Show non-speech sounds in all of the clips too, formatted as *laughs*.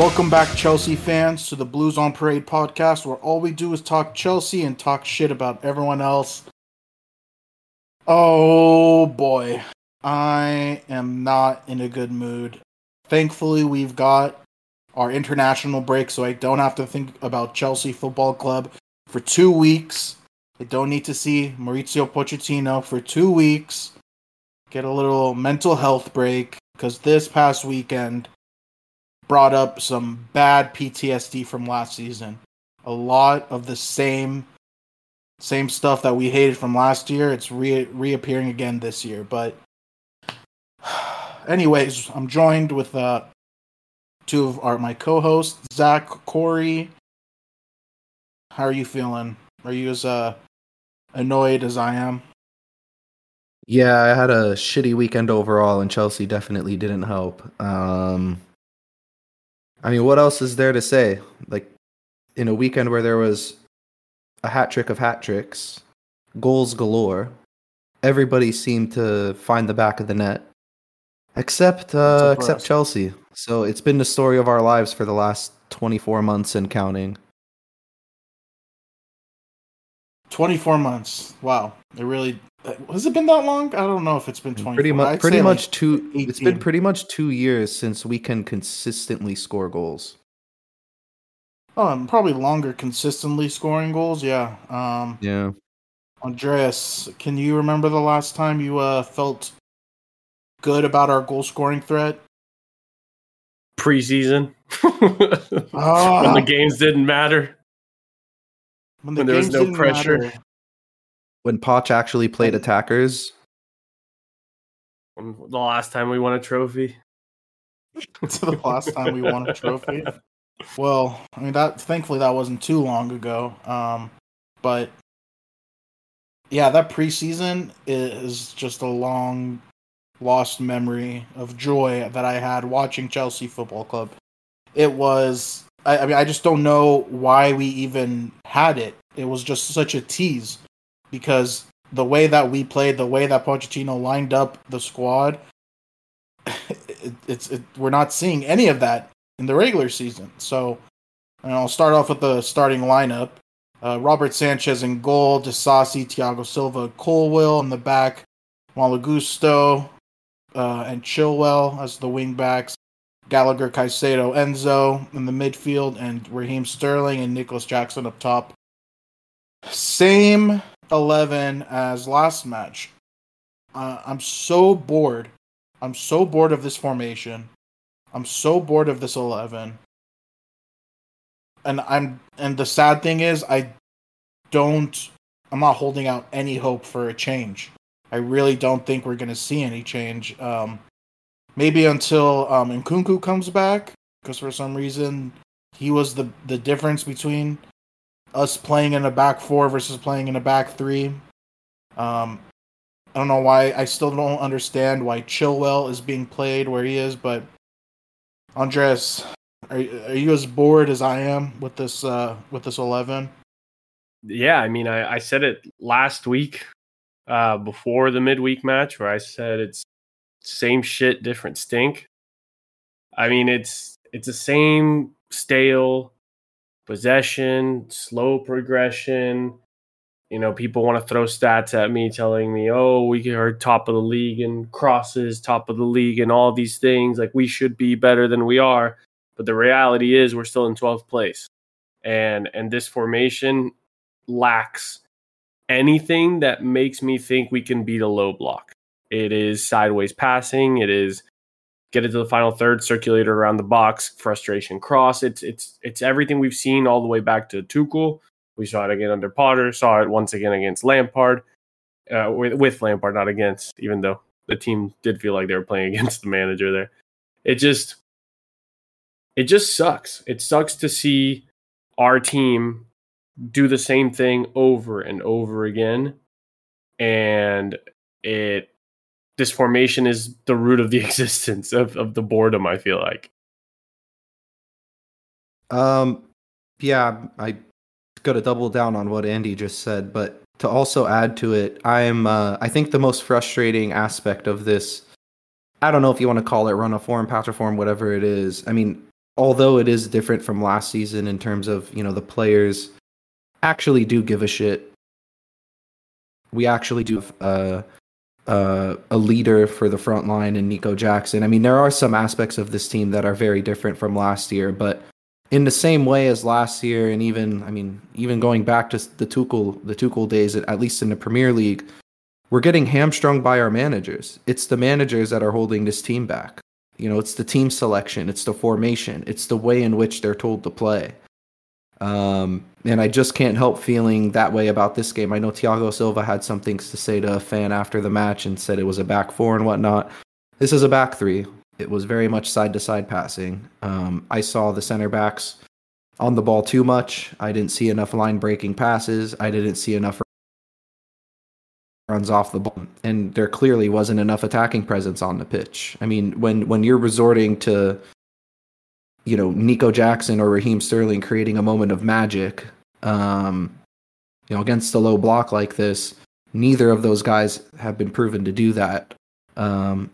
Welcome back, Chelsea fans, to the Blues on Parade podcast, where all we do is talk Chelsea and talk shit about everyone else. Oh boy, I am not in a good mood. Thankfully, we've got our international break, so I don't have to think about Chelsea Football Club for two weeks. I don't need to see Maurizio Pochettino for two weeks. Get a little mental health break because this past weekend brought up some bad PTSD from last season. A lot of the same same stuff that we hated from last year. It's re- reappearing again this year. But *sighs* anyways, I'm joined with uh, two of our my co-hosts, Zach, Corey. How are you feeling? Are you as uh, annoyed as I am? Yeah, I had a shitty weekend overall, and Chelsea definitely didn't help. Um, I mean, what else is there to say? Like, in a weekend where there was a hat trick of hat tricks, goals galore, everybody seemed to find the back of the net, except uh, except Chelsea. So it's been the story of our lives for the last 24 months and counting. 24 months. Wow. It really has it been that long? I don't know if it's been 24. Pretty much pretty much like two 18. it's been pretty much 2 years since we can consistently score goals. Oh, and probably longer consistently scoring goals. Yeah. Um Yeah. Andreas, can you remember the last time you uh felt good about our goal scoring threat? Preseason. oh. *laughs* when the games didn't matter. When, the when there was no pressure. Matter when Poch actually played attackers. The last time we won a trophy. *laughs* to the last time we won a trophy. Well, I mean that thankfully that wasn't too long ago. Um, but yeah, that preseason is just a long lost memory of joy that I had watching Chelsea Football Club. It was I, I mean I just don't know why we even had it. It was just such a tease because the way that we played, the way that Pochettino lined up the squad, *sighs* it, it's it, we're not seeing any of that in the regular season. So, and I'll start off with the starting lineup: uh, Robert Sanchez in goal, Disasi, Thiago Silva, Colwill in the back, Malo Gusto, uh, and Chilwell as the wing backs. Gallagher, Caicedo, Enzo in the midfield, and Raheem Sterling and Nicolas Jackson up top. Same 11 as last match. Uh, I'm so bored. I'm so bored of this formation. I'm so bored of this 11. And I'm and the sad thing is I don't I'm not holding out any hope for a change. I really don't think we're going to see any change. Um, maybe until um, Nkunku comes back because for some reason he was the the difference between us playing in a back four versus playing in a back three. Um, I don't know why. I still don't understand why Chilwell is being played where he is. But Andres, are are you as bored as I am with this uh, with this eleven? Yeah, I mean, I, I said it last week uh, before the midweek match where I said it's same shit, different stink. I mean, it's it's the same stale possession, slow progression. You know, people want to throw stats at me telling me, oh, we are top of the league and crosses, top of the league, and all these things. Like we should be better than we are. But the reality is we're still in 12th place. And and this formation lacks anything that makes me think we can beat a low block. It is sideways passing, it is get it to the final third, circulate it around the box, frustration cross. It's it's it's everything we've seen all the way back to Tuchel. We saw it again under Potter. Saw it once again against Lampard, uh, with, with Lampard, not against. Even though the team did feel like they were playing *laughs* against the manager there, it just it just sucks. It sucks to see our team do the same thing over and over again, and it this formation is the root of the *laughs* existence of, of the boredom, I feel like. Um, yeah, I got to double down on what Andy just said, but to also add to it, I'm uh, I think the most frustrating aspect of this, I don't know if you want to call it run of form, patch of form, whatever it is. I mean, although it is different from last season in terms of you know the players actually do give a shit. We actually do have uh, uh, a leader for the front line in Nico Jackson. I mean, there are some aspects of this team that are very different from last year, but in the same way as last year, and even I mean, even going back to the Tuchel the Tuchel days, at least in the Premier League, we're getting hamstrung by our managers. It's the managers that are holding this team back. You know, it's the team selection, it's the formation, it's the way in which they're told to play. Um, and I just can't help feeling that way about this game. I know Thiago Silva had some things to say to a fan after the match and said it was a back four and whatnot. This is a back three. It was very much side to side passing. Um, I saw the center backs on the ball too much. I didn't see enough line breaking passes. I didn't see enough runs off the ball, and there clearly wasn't enough attacking presence on the pitch. I mean, when when you're resorting to you know Nico Jackson or Raheem Sterling creating a moment of magic, um, you know, against a low block like this, neither of those guys have been proven to do that. Um,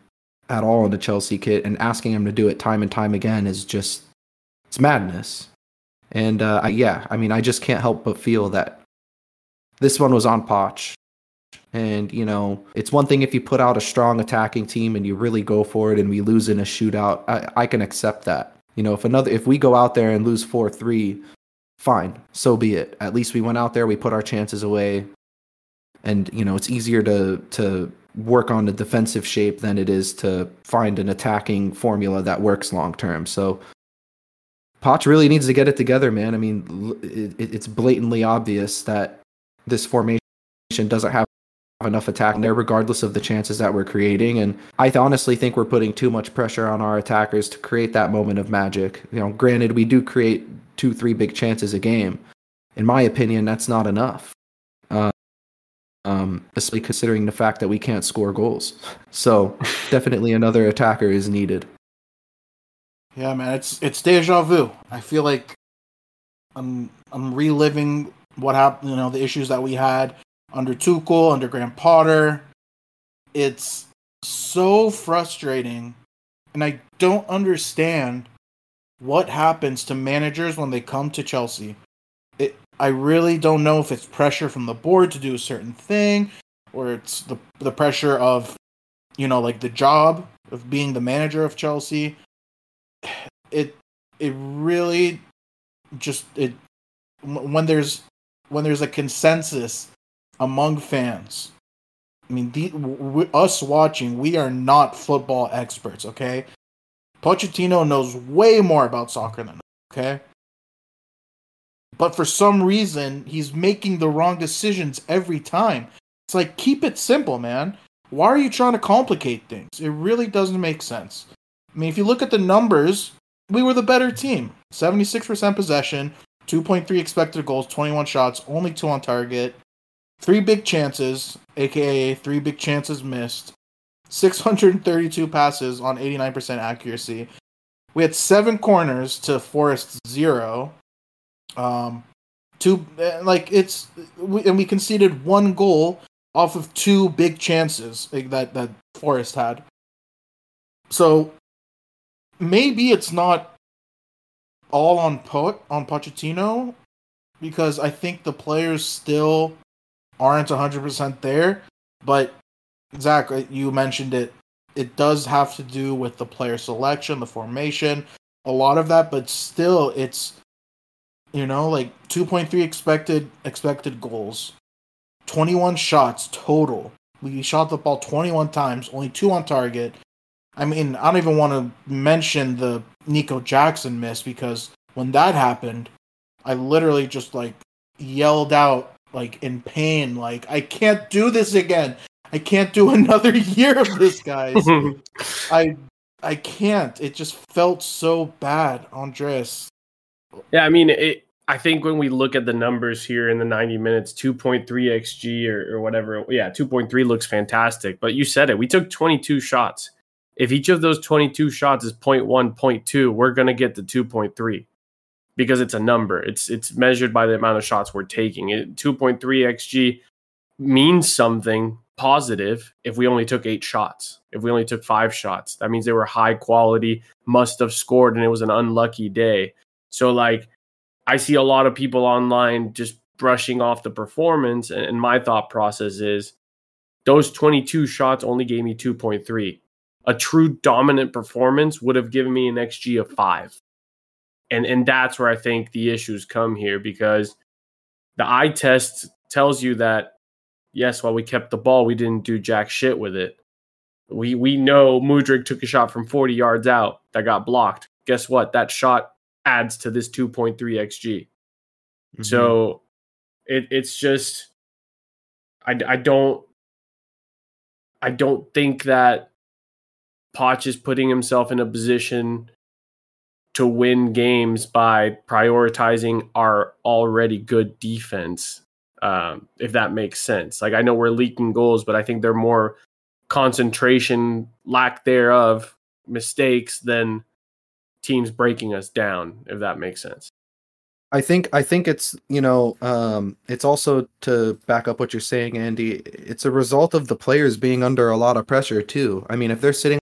at all in the Chelsea kit, and asking him to do it time and time again is just it's madness. And uh, I, yeah, I mean, I just can't help but feel that this one was on Poch. And you know, it's one thing if you put out a strong attacking team and you really go for it, and we lose in a shootout. I, I can accept that. You know, if another if we go out there and lose four three, fine, so be it. At least we went out there, we put our chances away, and you know, it's easier to to work on a defensive shape than it is to find an attacking formula that works long term. So Poch really needs to get it together, man. I mean, it, it's blatantly obvious that this formation doesn't have enough attack there, regardless of the chances that we're creating. And I honestly think we're putting too much pressure on our attackers to create that moment of magic. You know, granted, we do create two, three big chances a game. In my opinion, that's not enough uh, um, especially considering the fact that we can't score goals. *laughs* So definitely another attacker is needed. Yeah, man, it's it's deja vu. I feel like I'm I'm reliving what happened. You know, the issues that we had under Tuchel, under Graham Potter. It's so frustrating, and I don't understand what happens to managers when they come to Chelsea. It I really don't know if it's pressure from the board to do a certain thing, or it's the the pressure of, you know, like the job of being the manager of Chelsea. It it really just it when there's when there's a consensus among fans. I mean, the, w- us watching, we are not football experts, okay? Pochettino knows way more about soccer than us, okay? but for some reason he's making the wrong decisions every time. It's like keep it simple, man. Why are you trying to complicate things? It really doesn't make sense. I mean, if you look at the numbers, we were the better team. 76% possession, 2.3 expected goals, 21 shots, only 2 on target, 3 big chances, aka 3 big chances missed, 632 passes on 89% accuracy. We had 7 corners to Forest 0. Um, two eh, like it's we, and we conceded one goal off of two big chances that that Forest had. So maybe it's not all on Pot on Pochettino because I think the players still aren't 100% there. But Zach, uh, you mentioned it. It does have to do with the player selection, the formation, a lot of that. But still, it's you know, like 2.3 expected expected goals, 21 shots total. We shot the ball 21 times, only two on target. I mean, I don't even want to mention the Nico Jackson miss because when that happened, I literally just like yelled out like in pain, like I can't do this again. I can't do *laughs* another year of this, guys. *laughs* I I can't. It just felt so bad, Andreas. Yeah, I mean, it, I think when we look at the numbers here in the 90 minutes, 2.3 XG or, or whatever, yeah, 2.3 looks fantastic. But you said it, we took 22 shots. If each of those 22 shots is 0.1, 0.2, we're going to get the 2.3. because it's a number. It's it's measured by the amount of shots we're taking. It 2.3 xG means something positive if we only took 8 shots. If we only took 5 shots, that means they were high quality, must have scored and it was an unlucky day. So like I see a lot of people online just brushing off the performance and, and my thought process is those 22 shots only gave me 2.3 a true dominant performance would have given me an xg of 5 and and that's where i think the issues come here because the eye test tells you that yes while we kept the ball we didn't do jack shit with it. We we know Mudryk took a shot from 40 yards out that got blocked. Guess what? That shot adds to this 2.3 xg mm-hmm. so it, it's just I, I don't I don't think that Poch is putting himself in a position to win games by prioritizing our already good defense. Um, if that makes sense. Like I know we're leaking goals, but I think they're more concentration, lack thereof, mistakes than teams breaking us down. If that makes sense. I think I think it's you know um, it's also to back up what you're saying, Andy. It's a result of the players being under a lot of pressure too. I mean, if they're sitting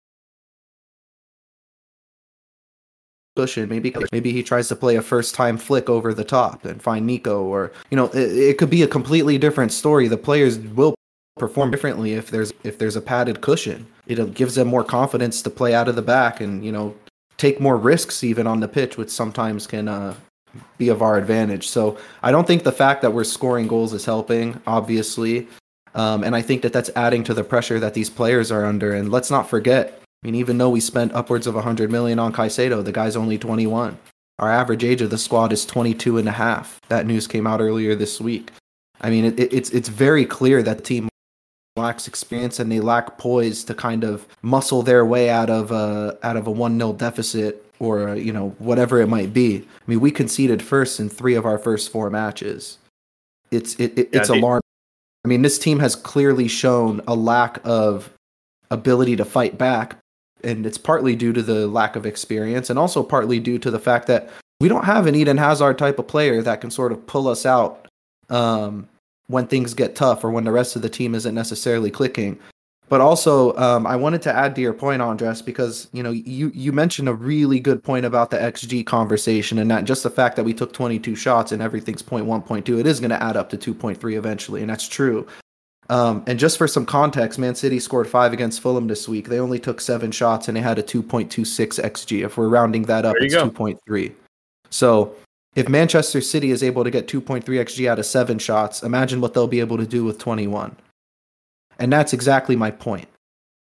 cushion, maybe maybe he tries to play a first time flick over the top and find Nico, or you know, it, it could be a completely different story. The players will perform differently if there's if there's a padded cushion. It gives them more confidence to play out of the back and you know take more risks even on the pitch, which sometimes can uh, be of our advantage. So I don't think the fact that we're scoring goals is helping, obviously. Um, and I think that that's adding to the pressure that these players are under. And let's not forget, I mean, even though we spent upwards of 100 million on Caicedo, the guy's only 21. Our average age of the squad is 22 and a half. That news came out earlier this week. I mean, it, it's it's very clear that the team lacks experience and they lack poise to kind of muscle their way out of a out of a one 0 deficit or you know whatever it might be. I mean, we conceded first in three of our first four matches. It's it, it it's yeah, alarming. I mean, this team has clearly shown a lack of ability to fight back, and it's partly due to the lack of experience, and also partly due to the fact that we don't have an Eden Hazard type of player that can sort of pull us out um, when things get tough or when the rest of the team isn't necessarily clicking. But also, um, I wanted to add to your point, Andres, because you know you you mentioned a really good point about the xG conversation, and that just the fact that we took 22 shots and everything's 0.1, 0.2, it is going to add up to 2.3 eventually, and that's true. Um, and just for some context, Man City scored five against Fulham this week. They only took seven shots and they had a 2.26 xG. If we're rounding that up, it's 2.3. So if Manchester City is able to get 2.3 xG out of seven shots, imagine what they'll be able to do with 21. And that's exactly my point.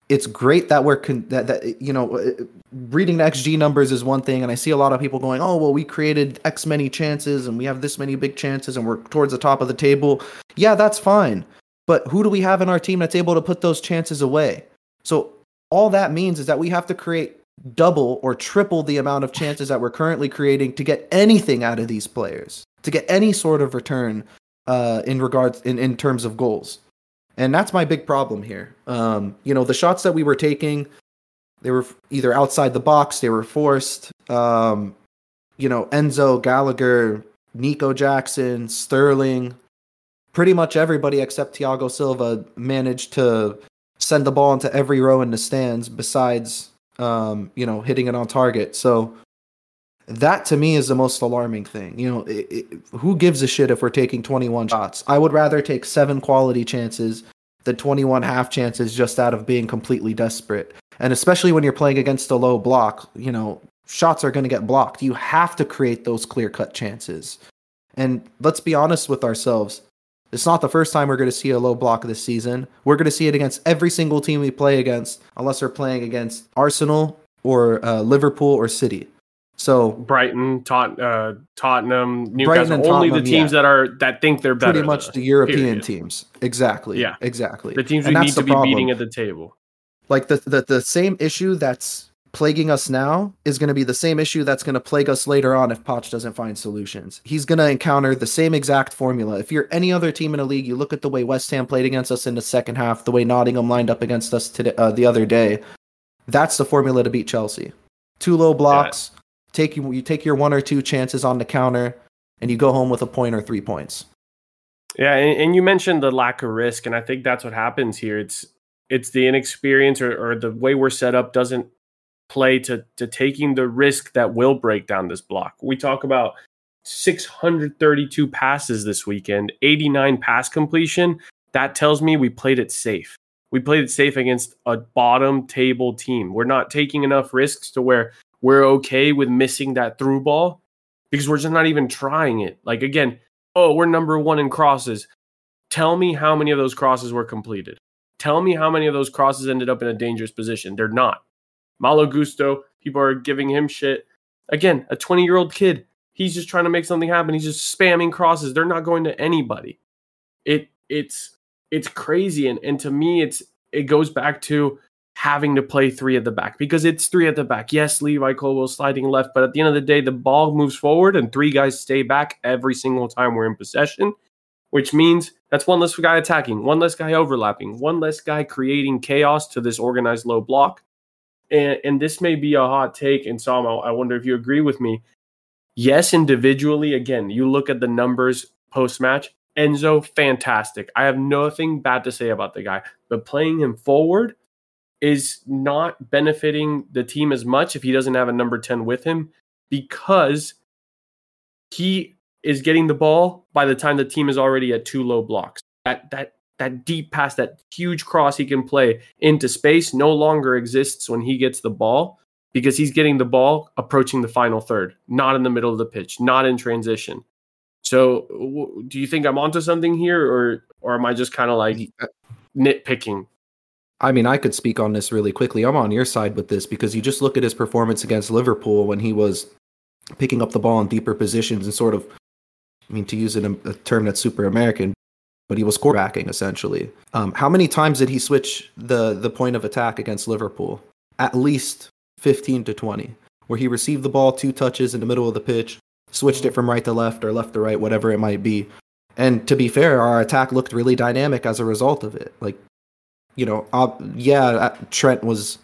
It's great that we're con- that, that you know uh, reading the xG numbers is one thing, and I see a lot of people going, "Oh, well, we created X many chances, and we have this many big chances, and we're towards the top of the table." Yeah, that's fine, but who do we have in our team that's able to put those chances away? So all that means is that we have to create double or triple the amount of chances that we're currently creating to get anything out of these players, to get any sort of return uh, in regards in, in terms of goals. And that's my big problem here. Um, you know, the shots that we were taking, they were either outside the box, they were forced. Um, you know, Enzo, Gallagher, Nico Jackson, Sterling, pretty much everybody except Thiago Silva managed to send the ball into every row in the stands besides um, you know, hitting it on target. So that to me is the most alarming thing. You know, it, it, who gives a shit if we're taking 21 shots? I would rather take seven quality chances than 21 half chances just out of being completely desperate. And especially when you're playing against a low block, you know, shots are going to get blocked. You have to create those clear cut chances. And let's be honest with ourselves. It's not the first time we're going to see a low block this season. We're going to see it against every single team we play against, unless they're playing against Arsenal or uh, Liverpool or City. So Brighton, Tot- uh, Tottenham, Newcastle, only Tottenham, the teams yeah. that are that think they're better. Pretty much the European period. teams. Exactly. Yeah. Exactly. The teams we need to be problem. beating at the table. Like the, the the same issue that's plaguing us now is going to be the same issue that's going to plague us later on if Poch doesn't find solutions. He's going to encounter the same exact formula. If you're any other team in a league, you look at the way West Ham played against us in the second half, the way Nottingham lined up against us today, uh, the other day. That's the formula to beat Chelsea. Two low blocks, take you you take your one or two chances on the counter, and you go home with a point or three points. Yeah, and, and you mentioned the lack of risk, and I think that's what happens here. It's it's the inexperience or, or the way we're set up doesn't play to to taking the risk that will break down this block. We talk about 632 passes this weekend, 89 pass completion. That tells me we played it safe. We played it safe against a bottom table team. We're not taking enough risks to where we're okay with missing that through ball because we're just not even trying it. Like again, oh, we're number 1 in crosses. Tell me how many of those crosses were completed. Tell me how many of those crosses ended up in a dangerous position. They're not. Malo Gusto, people are giving him shit. Again, a 20 year old kid. He's just trying to make something happen. He's just spamming crosses. They're not going to anybody. It it's it's crazy. And and to me, it's it goes back to having to play three at the back because it's three at the back. Yes, Levi Colwill sliding left, but at the end of the day, the ball moves forward and three guys stay back every single time we're in possession, which means that's one less guy attacking, one less guy overlapping, one less guy creating chaos to this organized low block and, and this may be a hot take, and Sam, I wonder if you agree with me. Yes, individually, again, you look at the numbers post match. Enzo, fantastic. I have nothing bad to say about the guy, but playing him forward is not benefiting the team as much if he doesn't have a number 10 with him because he is getting the ball by the time the team is already at two low blocks. That that that deep pass, that huge cross he can play into space no longer exists when he gets the ball because he's getting the ball approaching the final third, not in the middle of the pitch, not in transition. So, w- do you think I'm onto something here, or or am I just kind of like uh, nitpicking? I mean, I could speak on this really quickly. I'm on your side with this because you just look at his performance against Liverpool when he was picking up the ball in deeper positions and sort of, I mean, to use a, a term that's super American, but he was quarterbacking essentially. Um, how many times did he switch the the point of attack against Liverpool? At least 15 to 20, where he received the ball two touches in the middle of the pitch, switched it from right to left or left to right, whatever it might be. And to be fair, our attack looked really dynamic as a result of it. Like, you know, uh, yeah, Trent was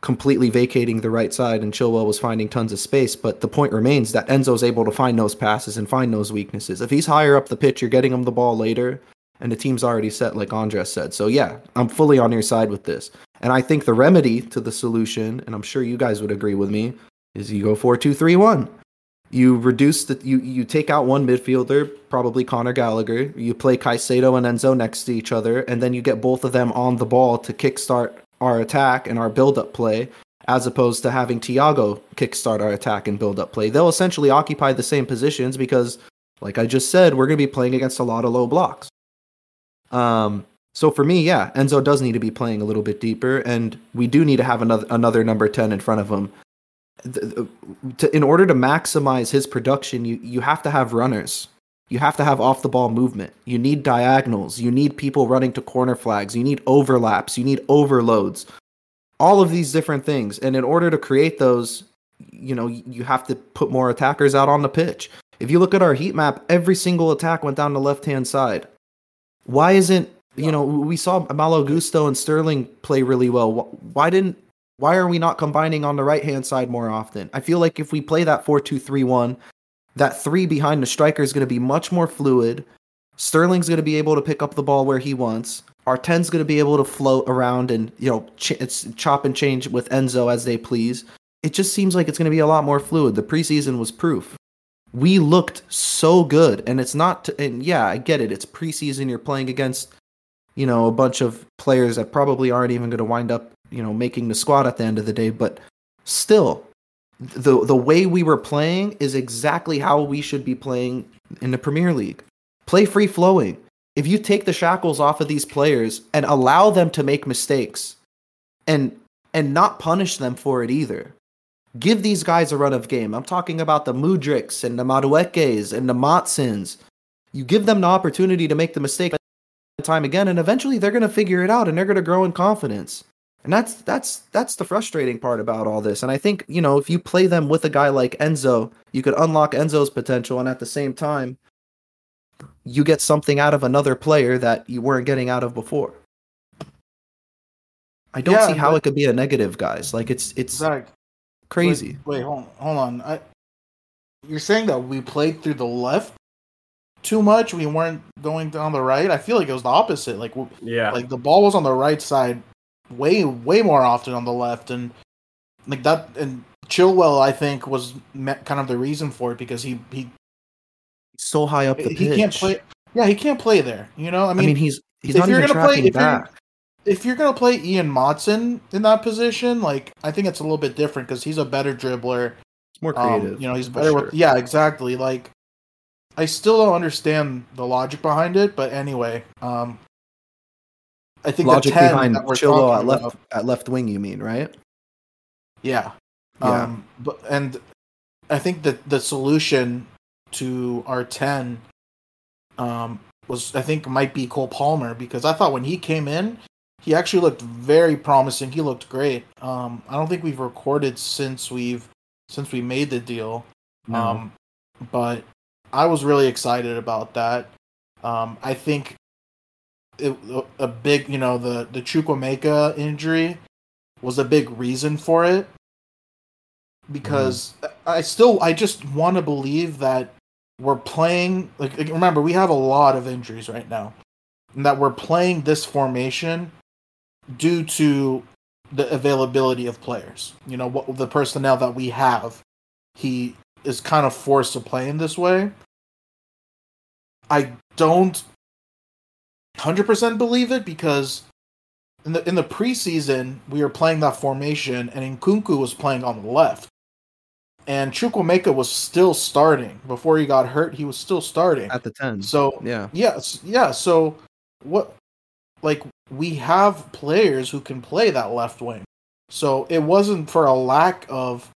completely vacating the right side and Chilwell was finding tons of space. But the point remains that Enzo's able to find those passes and find those weaknesses. If he's higher up the pitch, you're getting him the ball later, and the team's already set, like Andres said. So yeah, I'm fully on your side with this. And I think the remedy to the solution, and I'm sure you guys would agree with me, is you go four two three one. You reduce the you you take out one midfielder, probably Conor Gallagher. You play Caicedo and Enzo next to each other, and then you get both of them on the ball to kickstart our attack and our build up play, as opposed to having Thiago kickstart our attack and build up play. They'll essentially occupy the same positions because, like I just said, we're going to be playing against a lot of low blocks. Um, so for me, yeah, Enzo does need to be playing a little bit deeper, and we do need to have another another number ten in front of him. in order to maximize his production, you you have to have runners. You have to have off the ball movement. You need diagonals. You need people running to corner flags. You need overlaps. You need overloads. All of these different things. And in order to create those, you know, you have to put more attackers out on the pitch. If you look at our heat map, every single attack went down the left hand side. Why isn't, you know, we saw Malo Gusto and Sterling play really well. Why didn't, why are we not combining on the right hand side more often? I feel like if we play that 4 2 3 1, that three behind the striker is going to be much more fluid. Sterling's going to be able to pick up the ball where he wants. 10's going to be able to float around and you know ch- it's chop and change with Enzo as they please. It just seems like it's going to be a lot more fluid. The preseason was proof. We looked so good, and it's not. To, and yeah, I get it. It's preseason. You're playing against you know a bunch of players that probably aren't even going to wind up you know making the squad at the end of the day. But still, the the way we were playing is exactly how we should be playing in the Premier League. Play free flowing. If you take the shackles off of these players and allow them to make mistakes and and not punish them for it either. Give these guys a run of game. I'm talking about the Mudryks and the Maduekes and the Maatsens. You give them the opportunity to make the mistake time again, and eventually they're going to figure it out and they're going to grow in confidence. And that's that's that's the frustrating part about all this. And I think, you know, if you play them with a guy like Enzo, you could unlock Enzo's potential and at the same time you get something out of another player that you weren't getting out of before. I don't yeah, see how it could be a negative, guys. Like it's it's Zach, Crazy. Wait, wait hold, hold on. I, you're saying that we played through the left too much. We weren't going down the right. I feel like it was the opposite. Like Yeah. like the ball was on the right side way way more often on the left and like that and Chilwell I think was kind of the reason for it because he he so high up the he pitch. can't play yeah he can't play there you know I I mean, mean, he's he's if not you're even gonna play- tracking if you're- back. if you're gonna play Ian Maatsen in that position like I think it's a little bit different because he's a better dribbler It's more um, creative. you know he's better sure. with yeah exactly like I still don't understand the logic behind it but anyway um I think logic the 10 behind Chilwell at left about- at left wing. You mean right? Yeah. Yeah. Um but and I think that the solution to our 10 um was I think might be Cole Palmer because I thought when he came in he actually looked very promising. He looked great. Um I don't think we've recorded since we've since we made the deal. Um but I was really excited about that. Um I think it, a big, you know, the the Chukwuemeka injury was a big reason for it. Because I still I just want to believe that we're playing like, remember we have a lot of injuries right now. And that we're playing this formation due to the availability of players. You know what the personnel that we have he is kind of forced to play in this way. I don't 100% believe it because in the in the preseason we were playing that formation and Nkunku was playing on the left. And Chukwuemeka was still starting. Before he got hurt, he was still starting. At the ten. So yeah. yes, yeah, so what like we have players who can play that left wing. So it wasn't for a lack of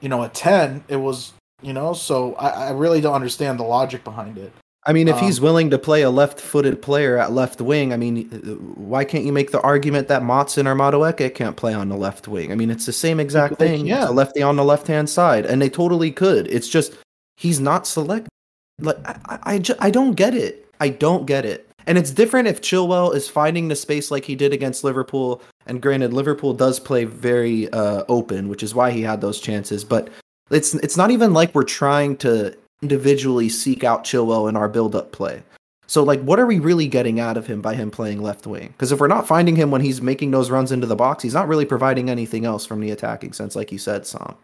you know a 10, it was you know, so I, I really don't understand the logic behind it. I mean, if he's Um, willing to play a left-footed player at left wing, I mean, why can't you make the argument that Maatsen or Madueke can't play on the left wing? I mean, it's the same exact thing. A lefty on the left-hand side, and they totally could. It's just he's not select. Like I, I, I don't get it. I don't get it. And it's different if Chilwell is finding the space like he did against Liverpool. And granted, Liverpool does play very uh, open, which is why he had those chances. But it's it's not even like we're trying to individually seek out Chilwell in our build-up play. So like what are we really getting out of him by him playing left wing? Because if we're not finding him when he's making those runs into the box, he's not really providing anything else from the attacking sense, like you said, Sam.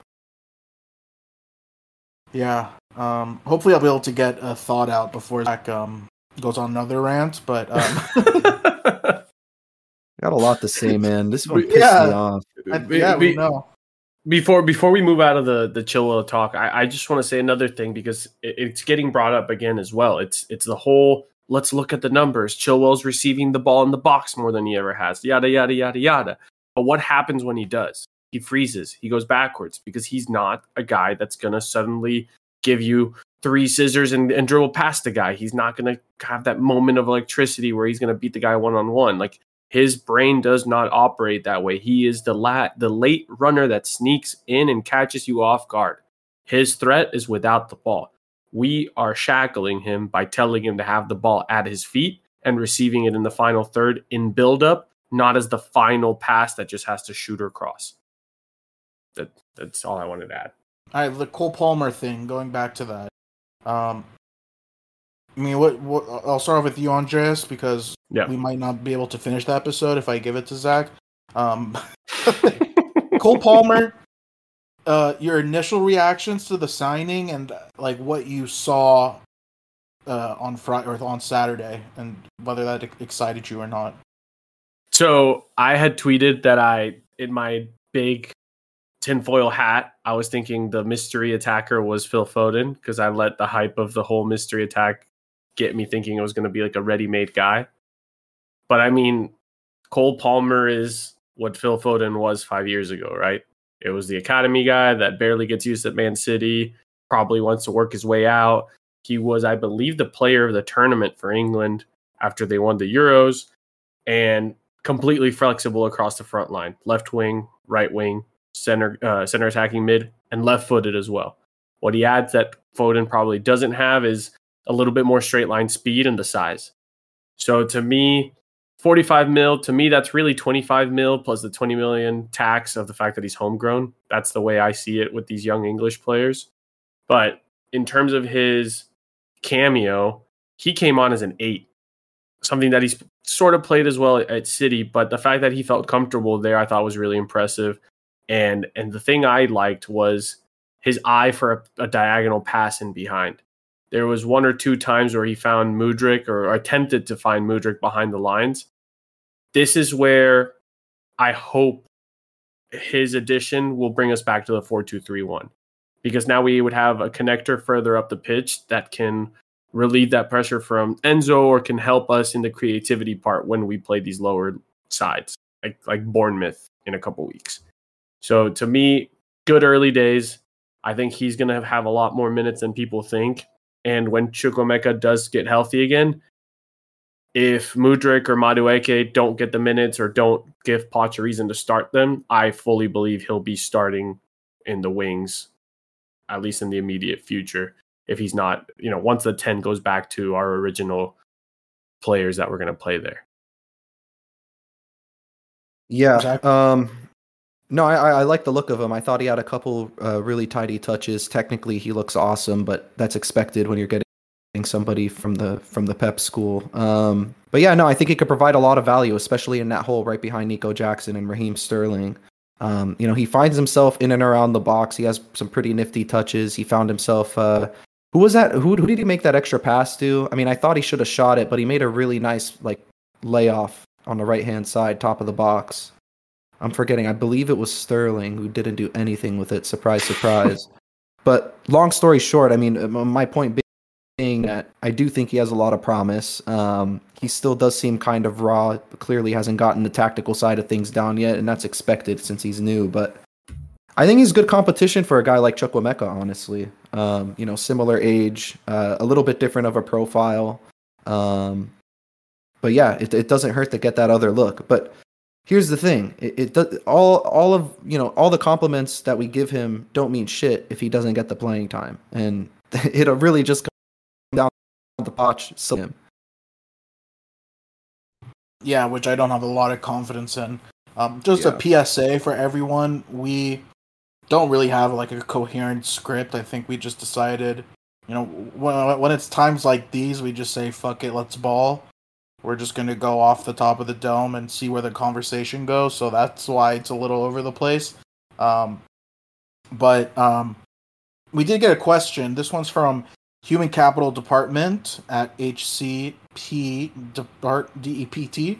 Yeah. Um, hopefully, I'll be able to get a thought out before Zach um, goes on another rant. But um, *laughs* Got a lot to say, man. This one We- *laughs* pissed yeah. me off. I, yeah, we be- know. Before before we move out of the the Chilwell talk, I, I just want to say another thing because it, it's getting brought up again as well. It's it's the whole let's look at the numbers. Chilwell's receiving the ball in the box more than he ever has. Yada yada yada yada. But what happens when he does? He freezes. He goes backwards because he's not a guy that's gonna suddenly give you three scissors and, and dribble past the guy. He's not gonna have that moment of electricity where he's gonna beat the guy one on one. Like his brain does not operate that way. He is the lat the late runner that sneaks in and catches you off guard. His threat is without the ball. We are shackling him by telling him to have the ball at his feet and receiving it in the final third in build-up, not as the final pass that just has to shoot or cross. That that's all I wanted to add. All right, the Cole Palmer thing. Going back to that. Um, I mean, what? What? I'll start off with you, Andreas, because Yeah. we might not be able to finish the episode if I give it to Zach. Um, *laughs* Cole Palmer. Uh, your initial reactions to the signing and like what you saw uh, on Friday or on Saturday, and whether that excited you or not. So I had tweeted that I, in my big tinfoil hat, I was thinking the mystery attacker was Phil Foden because I let the hype of the whole mystery attack get me thinking it was going to be like a ready made guy. But I mean, Cole Palmer is what Phil Foden was five years ago, right? It was the academy guy that barely gets used at Man City, probably wants to work his way out. He was, I believe, the player of the tournament for England after they won the Euros and completely flexible across the front line left wing, right wing, center, uh, center attacking mid, and left footed as well. What he adds that Foden probably doesn't have is a little bit more straight line speed and the size. So to me, 45 mil to me that's really 25 mil plus the 20 million tax of the fact that he's homegrown. That's the way i see it with these young english players. But in terms of his cameo he came on as an eight something that he's sort of played as well at city but the fact that he felt comfortable there i thought was really impressive. And and the thing i liked was his eye for a, a diagonal pass in behind there was one or two times where he found Mudryk or attempted to find Mudryk behind the lines. This is where I hope his addition will bring us back to the 4-2-3-1 because now we would have a connector further up the pitch that can relieve that pressure from Enzo or can help us in the creativity part when we play these lower sides like like Bournemouth in a couple weeks. So to me, good early days. I think he's going to have a lot more minutes than people think and when Chukwuemeka does get healthy again, if Mudryk or Madueke don't get the minutes or don't give Poch a reason to start them, I fully believe he'll be starting in the wings, at least in the immediate future. If he's not, you know, once the 10 goes back to our original players that we're going to play there. Yeah. Um, no, I, I like the look of him. I thought he had a couple uh, really tidy touches. Technically, he looks awesome, but that's expected when you're getting somebody from the from the Pep school. Um, but yeah, no, I think he could provide a lot of value, especially in that hole right behind Nico Jackson and Raheem Sterling. Um, you know, he finds himself in and around the box. He has some pretty nifty touches. He found himself. Uh, who was that? Who, who did he make that extra pass to? I mean, I thought he should have shot it, but he made a really nice like layoff on the right hand side, top of the box. I'm forgetting. I believe it was Sterling who didn't do anything with it. Surprise, surprise. but long story short, I mean, my point being that I do think he has a lot of promise. Um, he still does seem kind of raw. Clearly, hasn't gotten the tactical side of things down yet, and that's expected since he's new. But I think he's good competition for a guy like Chukwuemeka, honestly. Um, you know, similar age, uh, a little bit different of a profile. Um, but yeah, it, it doesn't hurt to get that other look. But here's the thing. It, it does all all of you know all the compliments that we give him don't mean shit if he doesn't get the playing time. And *laughs* it'll really just come down the Poch so him. Yeah which i don't have a lot of confidence in. Um, just yeah. a psa for everyone. We don't really have like a coherent script. I think we just decided you know when, when it's times like these we just say fuck it let's ball we're just going to go off the top of the dome and see where the conversation goes. So that's why it's a little over the place. Um, but um, we did get a question. This one's from Human Capital Department at HCP Depart DEPT.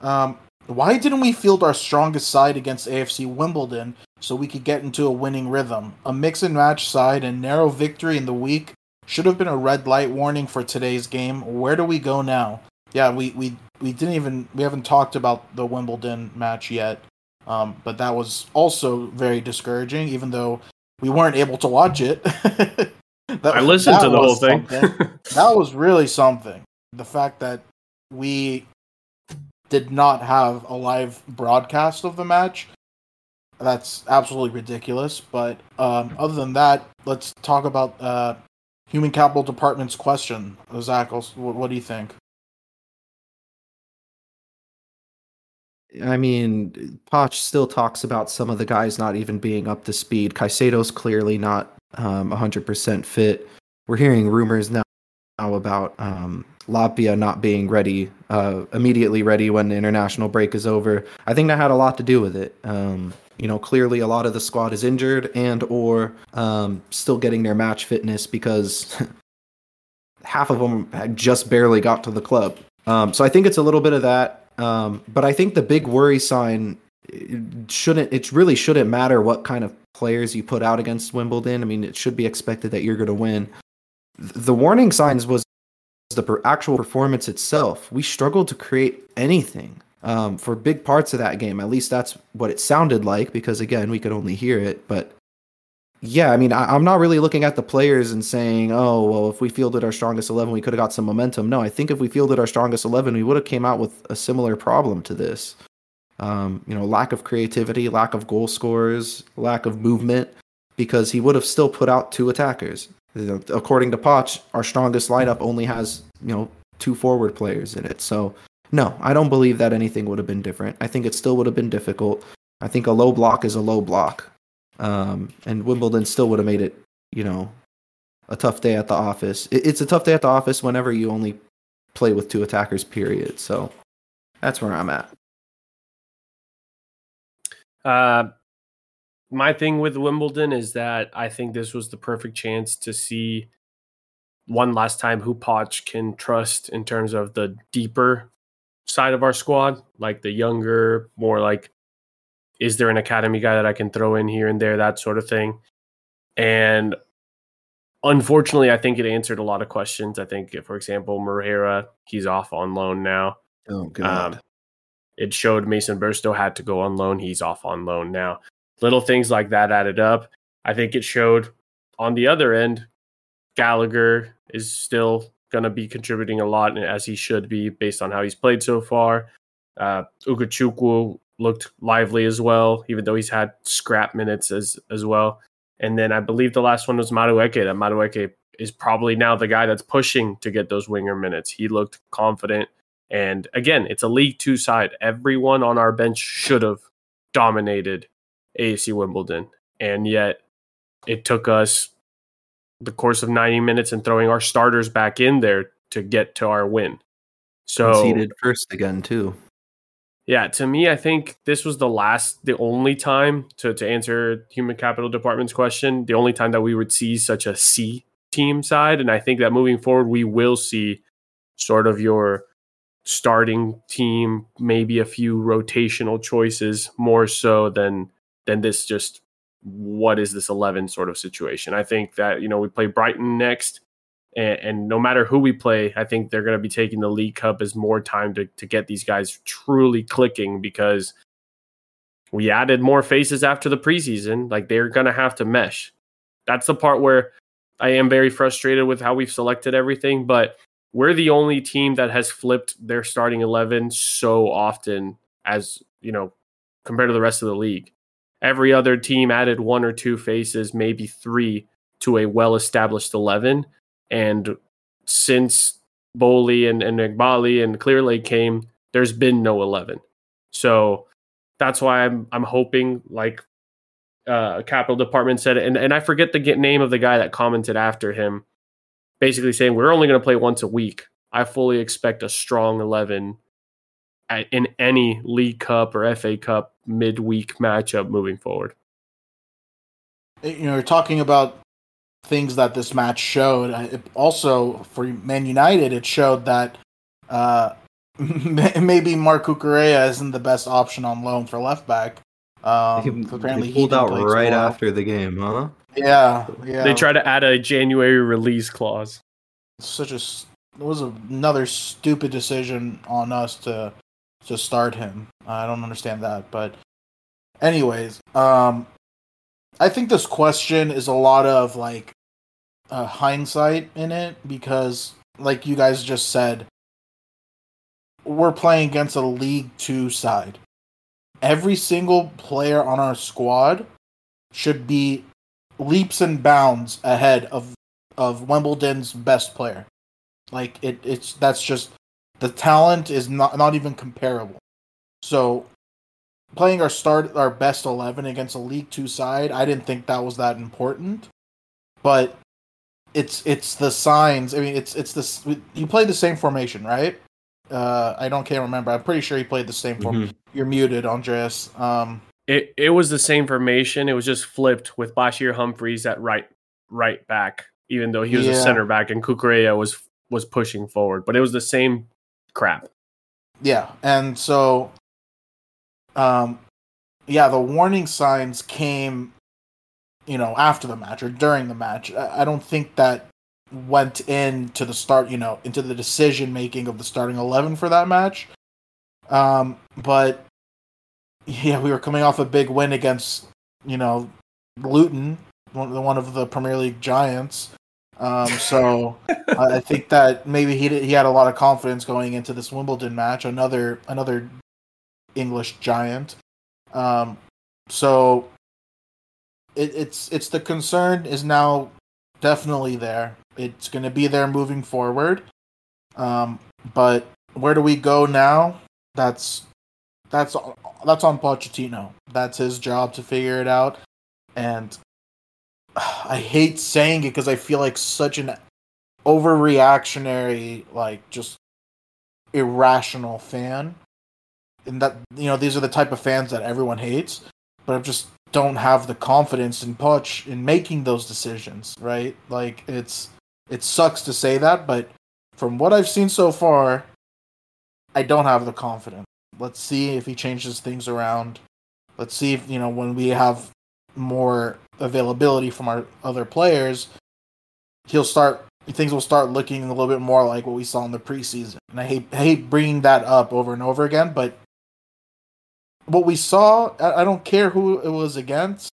Um, why didn't we field our strongest side against AFC Wimbledon so we could get into a winning rhythm? A mix and match side and narrow victory in the week should have been a red light warning for today's game. Where do we go now? Yeah, we, we we didn't even we haven't talked about the Wimbledon match yet, um, but that was also very discouraging. Even though we weren't able to watch it, *laughs* that, I listened to the whole thing. that was really something. The fact that we did not have a live broadcast of the match that's absolutely ridiculous. But um, other than that, let's talk about uh, Human Capital Department's question. Zach, what, what do you think? I mean, Poch still talks about some of the guys not even being up to speed. Caicedo's clearly not um, 100% fit. We're hearing rumors now, now about um, Lavia not being ready, uh, immediately ready when the international break is over. I think that had a lot to do with it. Um, you know, clearly a lot of the squad is injured and or um, still getting their match fitness because *laughs* half of them had just barely got to the club. Um, so I think it's a little bit of that. Um, but I think the big worry sign shouldn't it really shouldn't matter what kind of players you put out against Wimbledon. I mean, it should be expected that you're going to win. The warning signs was the actual performance itself. We struggled to create anything um, for big parts of that game. At least that's what it sounded like, because again, we could only hear it. But yeah, I mean, I, am not really looking at the players and saying, "Oh, well, if we fielded our strongest eleven, we could have got some momentum." No, I think if we fielded our strongest eleven, we would have came out with a similar problem to this. Um, you know, lack of creativity, lack of goal scorers, lack of movement, because he would have still put out two attackers. You know, according to Poch, our strongest lineup only has you know two forward players in it. So No, I don't believe that anything would have been different. I think it still would have been difficult. I think a low block is a low block. Um, and Wimbledon still would have made it, you know, a tough day at the office. It, it's a tough day at the office whenever you only play with two attackers, period. So that's where I'm at. Uh, my thing with Wimbledon is that I think this was the perfect chance to see one last time who Poch can trust in terms of the deeper side of our squad, like the younger, more like, is there an academy guy that I can throw in here and there, that sort of thing. And unfortunately, I think it answered a lot of questions. I think, for example, Moreira, he's off on loan now. Oh, God. Um, it showed Mason Burstow had to go on loan. He's off on loan now. Little things like that added up. I think it showed on the other end, Gallagher is still going to be contributing a lot as he should be based on how he's played so far. Uh, Ugochukwu looked lively as well, even though he's had scrap minutes as as well. And then I believe the last one was Madueke. That Madueke is probably now the guy that's pushing to get those winger minutes. He looked confident. And again, it's a League Two side. Everyone on our bench should have dominated AFC Wimbledon. And yet it took us the course of 90 minutes and throwing our starters back in there to get to our win. So conceded first again too. Yeah, to me, I think this was the last, the only time to, to answer human capital department's question, the only time that we would see such a C team side. And I think that moving forward, we will see sort of your starting team, maybe a few rotational choices more so than than this just what is this 11 sort of situation. I think that, you know, we play Brighton next. And, and no matter who we play, I think they're going to be taking the League Cup as more time to, to get these guys truly clicking because we added more faces after the preseason. Like they're going to have to mesh. That's the part where I am very frustrated with how we've selected everything, but we're the only team that has flipped their starting 11 so often as, you know, compared to the rest of the league. Every other team added one or two faces, maybe three, to a well established 11. And since Boehly and, and Eghbali and Clearlake came, there's been no 11. So that's why I'm I'm hoping like uh capital department said and, and I forget the name of the guy that commented after him, basically saying we're only going to play once a week. I fully expect a strong 11 in any League Cup or FA Cup midweek matchup moving forward. You know, you're talking about things that this match showed. It also, for Man United, it showed that uh, *laughs* maybe Marc Cucurella isn't the best option on loan for left back. Um, he, apparently, he pulled out right after the game, huh? Yeah, yeah. They try to add a January release clause. Such a it was another stupid decision on us to to start him. I don't understand that, but anyways, um, I think this question is a lot of like uh, hindsight in it because, like you guys just said, we're playing against a League Two side. Every single player on our squad should be leaps and bounds ahead of of Wimbledon's best player. Like it, it's that's just the talent is not not even comparable. So playing our start our best 11 against a league 2 side i didn't think that was that important but it's it's the signs i mean it's it's this you played the same formation right uh i don't can't remember i'm pretty sure you played the same form mm-hmm. you're muted andreas um it, it was the same formation it was just flipped with bashir humphreys at right right back even though he was yeah. a center back and Cucurella was was pushing forward but it was the same crap yeah and so um, yeah, the warning signs came, you know, after the match or during the match. I, don't think that went into the start, you know, into the decision making of the starting eleven for that match. Um, but yeah, we were coming off a big win against, you know, Luton, one, one of the Premier League giants. Um, so *laughs* I think that maybe he he had a lot of confidence going into this Wimbledon match, another another English giant. Um, so it, it's it's the concern is now definitely there. It's going to be there moving forward. Um, but where do we go now? That's that's that's on Pochettino. That's his job to figure it out. And *sighs* I hate saying it because I feel like such an overreactionary, like just irrational fan. And that you know, these are the type of fans that everyone hates, but I'm just don't have the confidence in Poch in making those decisions, right? Like it's it sucks to say that, but from what I've seen so far, I don't have the confidence. Let's see if he changes things around. Let's see if you know when we have more availability from our other players, he'll start things will start looking a little bit more like what we saw in the preseason. And I hate I hate bringing that up over and over again, but what we saw, I, I don't care who it was against.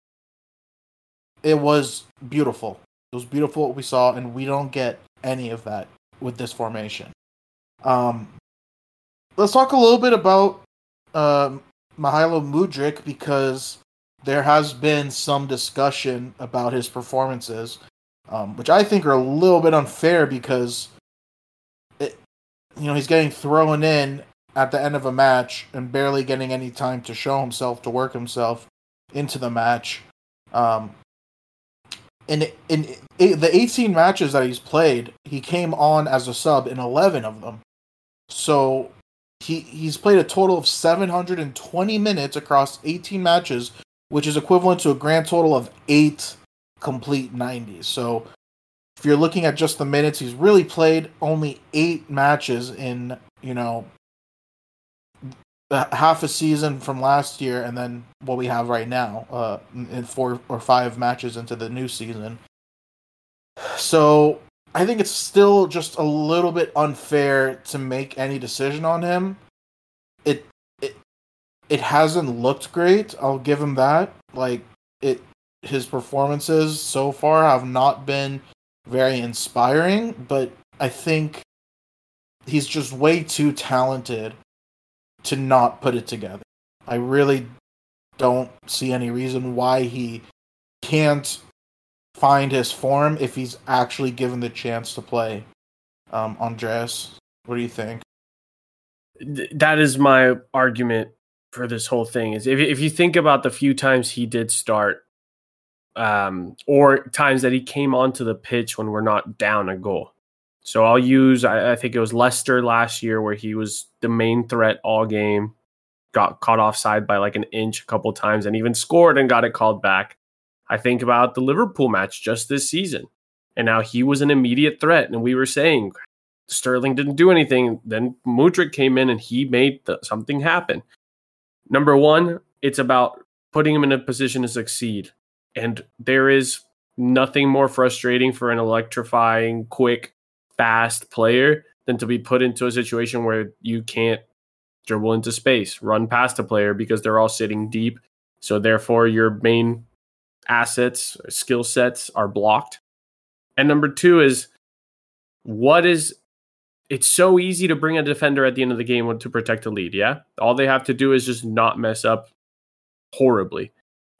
It was beautiful. It was beautiful what we saw, and we don't get any of that with this formation. Um, let's talk a little bit about um, Mykhailo Mudryk because there has been some discussion about his performances, um, which I think are a little bit unfair because, you know, he's getting thrown in at the end of a match and barely getting any time to show himself to work himself into the match. Um, in in, in the 18 matches that he's played, he came on as a sub in 11 of them. So he he's played a total of 720 minutes across 18 matches, which is equivalent to a grand total of 8 complete 90s. So if you're looking at just the minutes, he's really played only 8 matches in, you know, half a season from last year and then what we have right now uh, in four or five matches into the new season. So I think it's still just a little bit unfair to make any decision on him. It it it hasn't looked great. I'll give him that. Like it his performances so far have not been very inspiring, but I think he's just way too talented to not put it together. I really don't see any reason why he can't find his form if he's actually given the chance to play. Um, Andreas, what do you think? That is my argument for this whole thing. Is if if you think about the few times he did start, um, or times that he came onto the pitch when we're not down a goal, so I'll use, I, I, think it was Leicester last year where he was the main threat all game, got caught offside by like an inch a couple times and even scored and got it called back. I think about the Liverpool match just this season. And now he was an immediate threat. And we were saying Sterling didn't do anything. Then Mudryk came in and he made the, something happen. Number one, it's about putting him in a position to succeed. And there is nothing more frustrating for an electrifying, quick fast player than to be put into a situation where you can't dribble into space, run past a player because they're all sitting deep. So therefore, your main assets, skill sets are blocked. And number two is what is it's so easy to bring a defender at the end of the game to protect a lead. Yeah. All they have to do is just not mess up horribly.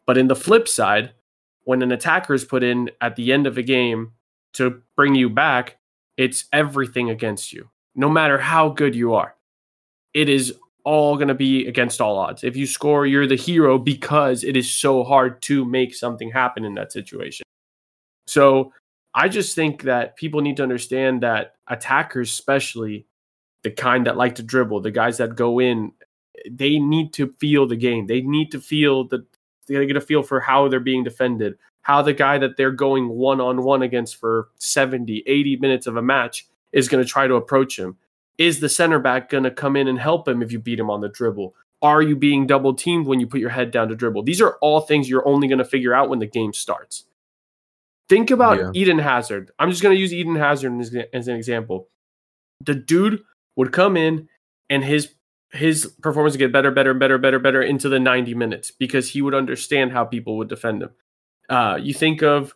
But in the flip side, when an attacker is put in at the end of a game to bring you back, it's everything against you, no matter how good you are. It is all going to be against all odds. If you score, you're the hero because it is so hard to make something happen in that situation. So I just think that people need to understand that attackers, especially the kind that like to dribble, the guys that go in, they need to feel the game. They need to feel that they get a feel for how they're being defended, how the guy that they're going one on one against for 70, 80 minutes of a match is going to try to approach him. Is the center back going to come in and help him if you beat him on the dribble? Are you being double teamed when you put your head down to dribble? These are all things you're only going to figure out when the game starts. Think about yeah. Eden Hazard. I'm just going to use Eden Hazard as, as an example. The dude would come in and his his performance would get better, better, better, better, better into the 90 minutes because he would understand how people would defend him. Uh, you think of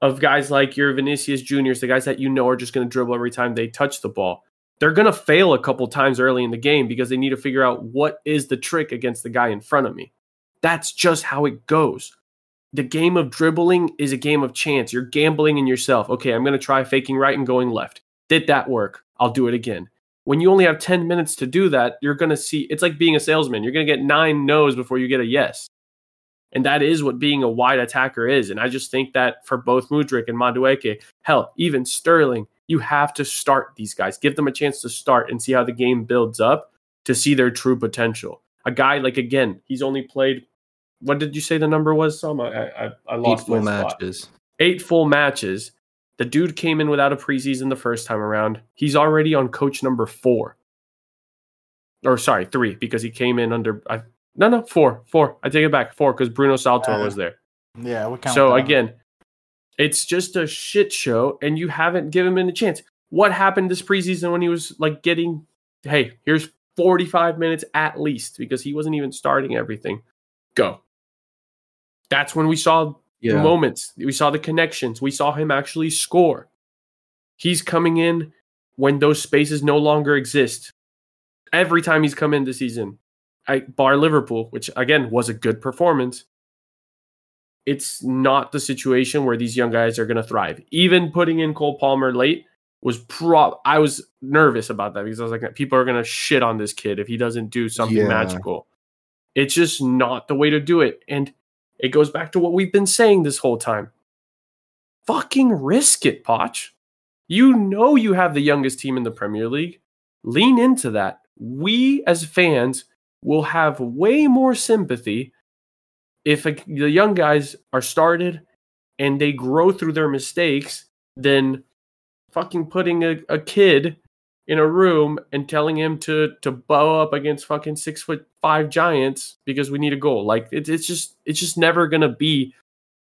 of guys like your Vinicius Juniors, the guys that you know are just going to dribble every time they touch the ball. They're going to fail a couple times early in the game because they need to figure out what is the trick against the guy in front of me. That's just how it goes. The game of dribbling is a game of chance. You're gambling in yourself. Okay, I'm going to try faking right and going left. Did that work? I'll do it again. When you only have 10 minutes to do that, you're going to see it's like being a salesman. You're going to get nine no's before you get a yes. And that is what being a wide attacker is. And I just think that for both Mudryk and Madueke, hell, even Sterling, you have to start these guys. Give them a chance to start and see how the game builds up to see their true potential. A guy like again, he's only played. What did you say the number was? Some I I, I lost Eight full my spot. matches. Eight full matches. The dude came in without a preseason the first time around. He's already on coach number four. Or sorry, three because he came in under. I, no, no, four, four. I take it back, four because Bruno Saltor Yeah. was there. Yeah, we count So that. again, it's just a shit show, and you haven't given him a chance. What happened this preseason when he was like getting, hey, here's 45 minutes at least because he wasn't even starting everything. Go. That's when we saw the Yeah. moments. We saw the connections. We saw him actually score. He's coming in when those spaces no longer exist. Every time he's come in this season, I bar Liverpool, which again was a good performance. It's not the situation where these young guys are going to thrive. Even putting in Cole Palmer late was pro. I was nervous about that because I was like, people are going to shit on this kid if he doesn't do something Yeah. magical. It's just not the way to do it. And it goes back to what we've been saying this whole time. Fucking risk it, Poch. You know you have the youngest team in the Premier League. Lean into that. We as fans will have way more sympathy if a, the young guys are started and they grow through their mistakes than fucking putting a, a kid in a room and telling him to to bow up against fucking six foot five giants because we need a goal. Like it's it's just it's just never gonna be.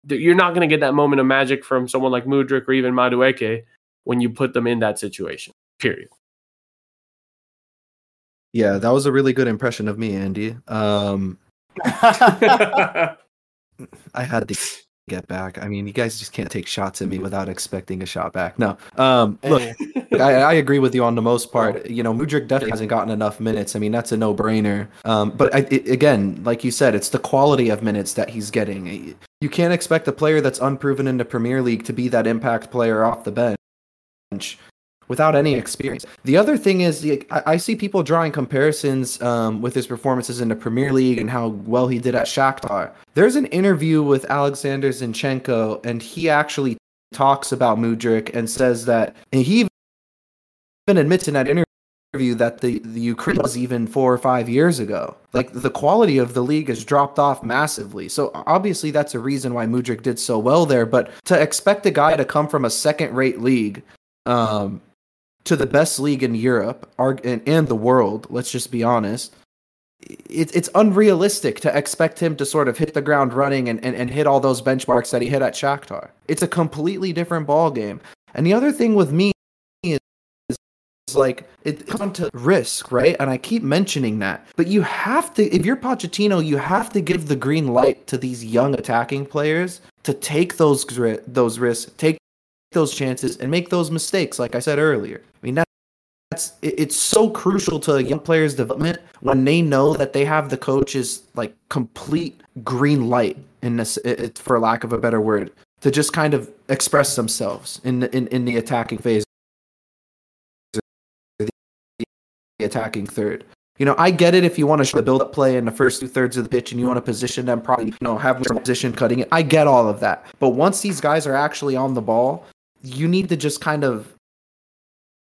You're not gonna get that moment of magic from someone like Mudryk or even Madueke when you put them in that situation. Period. Yeah, that was a really good impression of me, Andy. Um, *laughs* I had to get back. I mean, you guys just can't take shots at me without expecting a shot back. No. Um, look, *laughs* I, I agree with you on the most part. You know, Mudryk definitely hasn't gotten enough minutes. I mean, that's a no-brainer. Um, but I, it, again, like you said, it's the quality of minutes that he's getting. You can't expect a player that's unproven in the Premier League to be that impact player off the bench without any experience. The other thing is, the- I, I see people drawing comparisons um, with his performances in the Premier League and how well he did at Shakhtar. There's an interview with Alexander Zinchenko, and he actually talks about Mudryk and says that and he even admits in that interview that the, the Ukraine was even four or five years ago. Like the quality of the league has dropped off massively. So obviously that's a reason why Mudryk did so well there. But to expect a guy to come from a second rate league um, to the best league in Europe and, the world, let's just be honest. It, it's unrealistic to expect him to sort of hit the ground running and, and, and hit all those benchmarks that he hit at Shakhtar. It's a completely different ball game. And the other thing with me is, is like it comes to risk, right? And I keep mentioning that. But you have to, if you're Pochettino, you have to give the green light to these young attacking players to take those those risks, take those chances, and make those mistakes. Like I said earlier, I mean that that's it's so crucial to a young player's development when they know that they have the coach's like complete green light in this it, for lack of a better word to just kind of express themselves in the, in, in the attacking phase. The attacking third. You know i get it if you want to show the build up play in the first two thirds of the pitch and you want to position them probably you know have position cutting it. I get all of that. But once these guys are actually on the ball you need to just kind of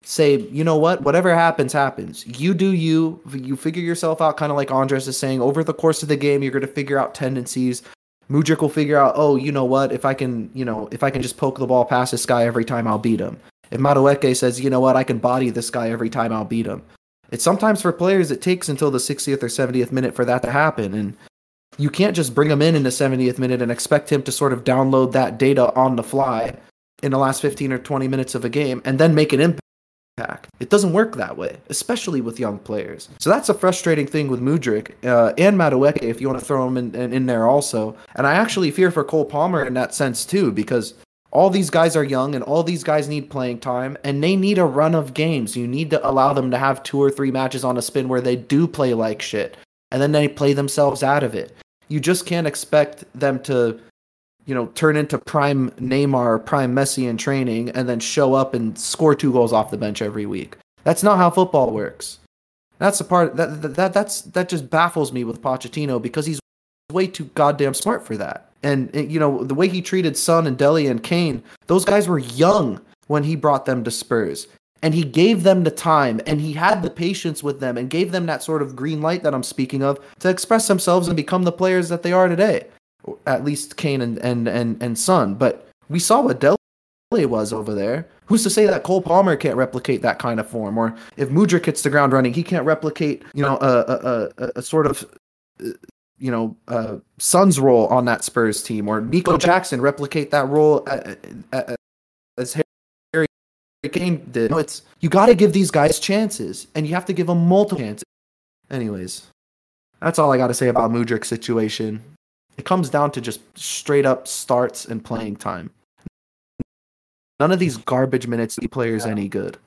say, you know what, whatever happens, happens. You do you. You figure yourself out, kind of like Andres is saying. Over the course of the game, you're going to figure out tendencies. Mudryk will figure out, oh, you know what, if I can, you know, if I can just poke the ball past this guy every time, I'll beat him. If Madueke says, you know what, I can body this guy every time, I'll beat him. It's sometimes for players, it takes until the 60th or 70th minute for that to happen. And you can't just bring him in in the 70th minute and expect him to sort of download that data on the fly in the last 15 or 20 minutes of a game and then make an impact. It doesn't work that way, especially with young players. So that's a frustrating thing with Mudryk uh, and Madueke, if you want to throw him in, in, in there also. And I actually fear for Cole Palmer in that sense too, because all these guys are young and all these guys need playing time and they need a run of games. You need to allow them to have two or three matches on a spin where they do play like shit and then they play themselves out of it. You just can't expect them to you know, turn into prime Neymar, prime Messi in training, and then show up and score two goals off the bench every week. That's not how football works. That's the part that, that, that that's that just baffles me with Pochettino because he's way too goddamn smart for that. And you know the way he treated Son and Dele and Kane, those guys were young when he brought them to Spurs, and he gave them the time and he had the patience with them and gave them that sort of green light that I'm speaking of to express themselves and become the players that they are today. At least Kane and and and, and Son, but we saw what Dele was over there. Who's to say that Cole Palmer can't replicate that kind of form, or if Mudryk hits the ground running, he can't replicate, you know, a a, a, a sort of, you know, uh, Son's role on that Spurs team, or Nico Jackson replicate that role as Harry Kane did. No, it's you got to give these guys chances, and you have to give them multiple chances. Anyways, that's all I got to say about Mudryk's situation. It comes down to just straight up starts and playing time. None of these garbage minutes the players Yeah. any good.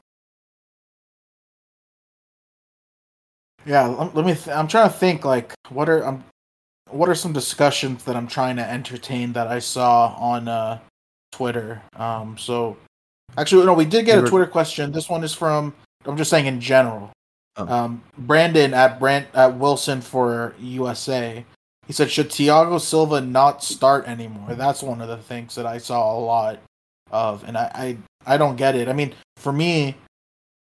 Yeah, let, me. Th- I'm trying to think. Like, what are um, what are some discussions that I'm trying to entertain that I saw on uh, Twitter? Um, so actually, no, we did get a Twitter question. This one is from. I'm just saying in general. Oh. Um, Brandon at Brand at Wilson for USA. He said, "Should Thiago Silva not start anymore?" That's one of the things that I saw a lot of, and I, I, I don't get it. I mean, for me,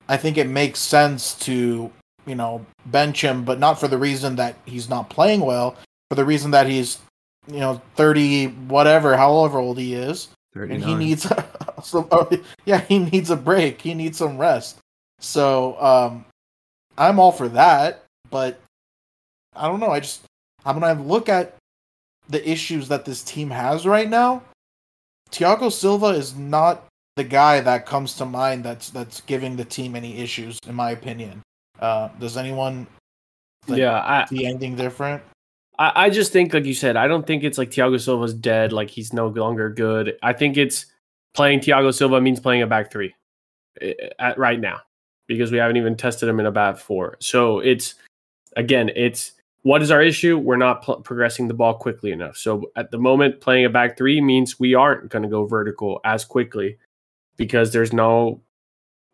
I think it makes sense to you know bench him, but not for the reason that he's not playing well, for the reason that he's you know thirty whatever, however old he is, and he needs *laughs* some. Yeah, he needs a break. He needs some rest. So um, I'm all for that, but I don't know. I just I'm gonna look at the issues that this team has right now. Thiago Silva is not the guy that comes to mind that's that's giving the team any issues, in my opinion. Uh, does anyone like, yeah, I, see anything different? I I just think, like you said, I don't think it's like Thiago Silva's dead, like he's no longer good. I think it's playing Thiago Silva means playing a back three eh, at right now because we haven't even tested him in a back four. So it's again, it's what is our issue? We're not pl- progressing the ball quickly enough. So at the moment, playing a back three means we aren't going to go vertical as quickly because there's no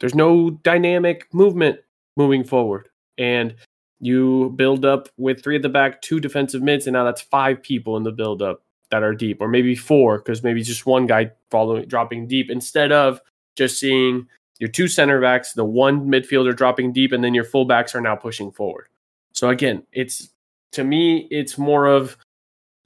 there's no dynamic movement moving forward, and you build up with three at the back, two defensive mids, and now that's five people in the build up that are deep, or maybe four because maybe just one guy following dropping deep instead of just seeing your two center backs, the one midfielder dropping deep, and then your fullbacks are now pushing forward. So again, it's to me, it's more of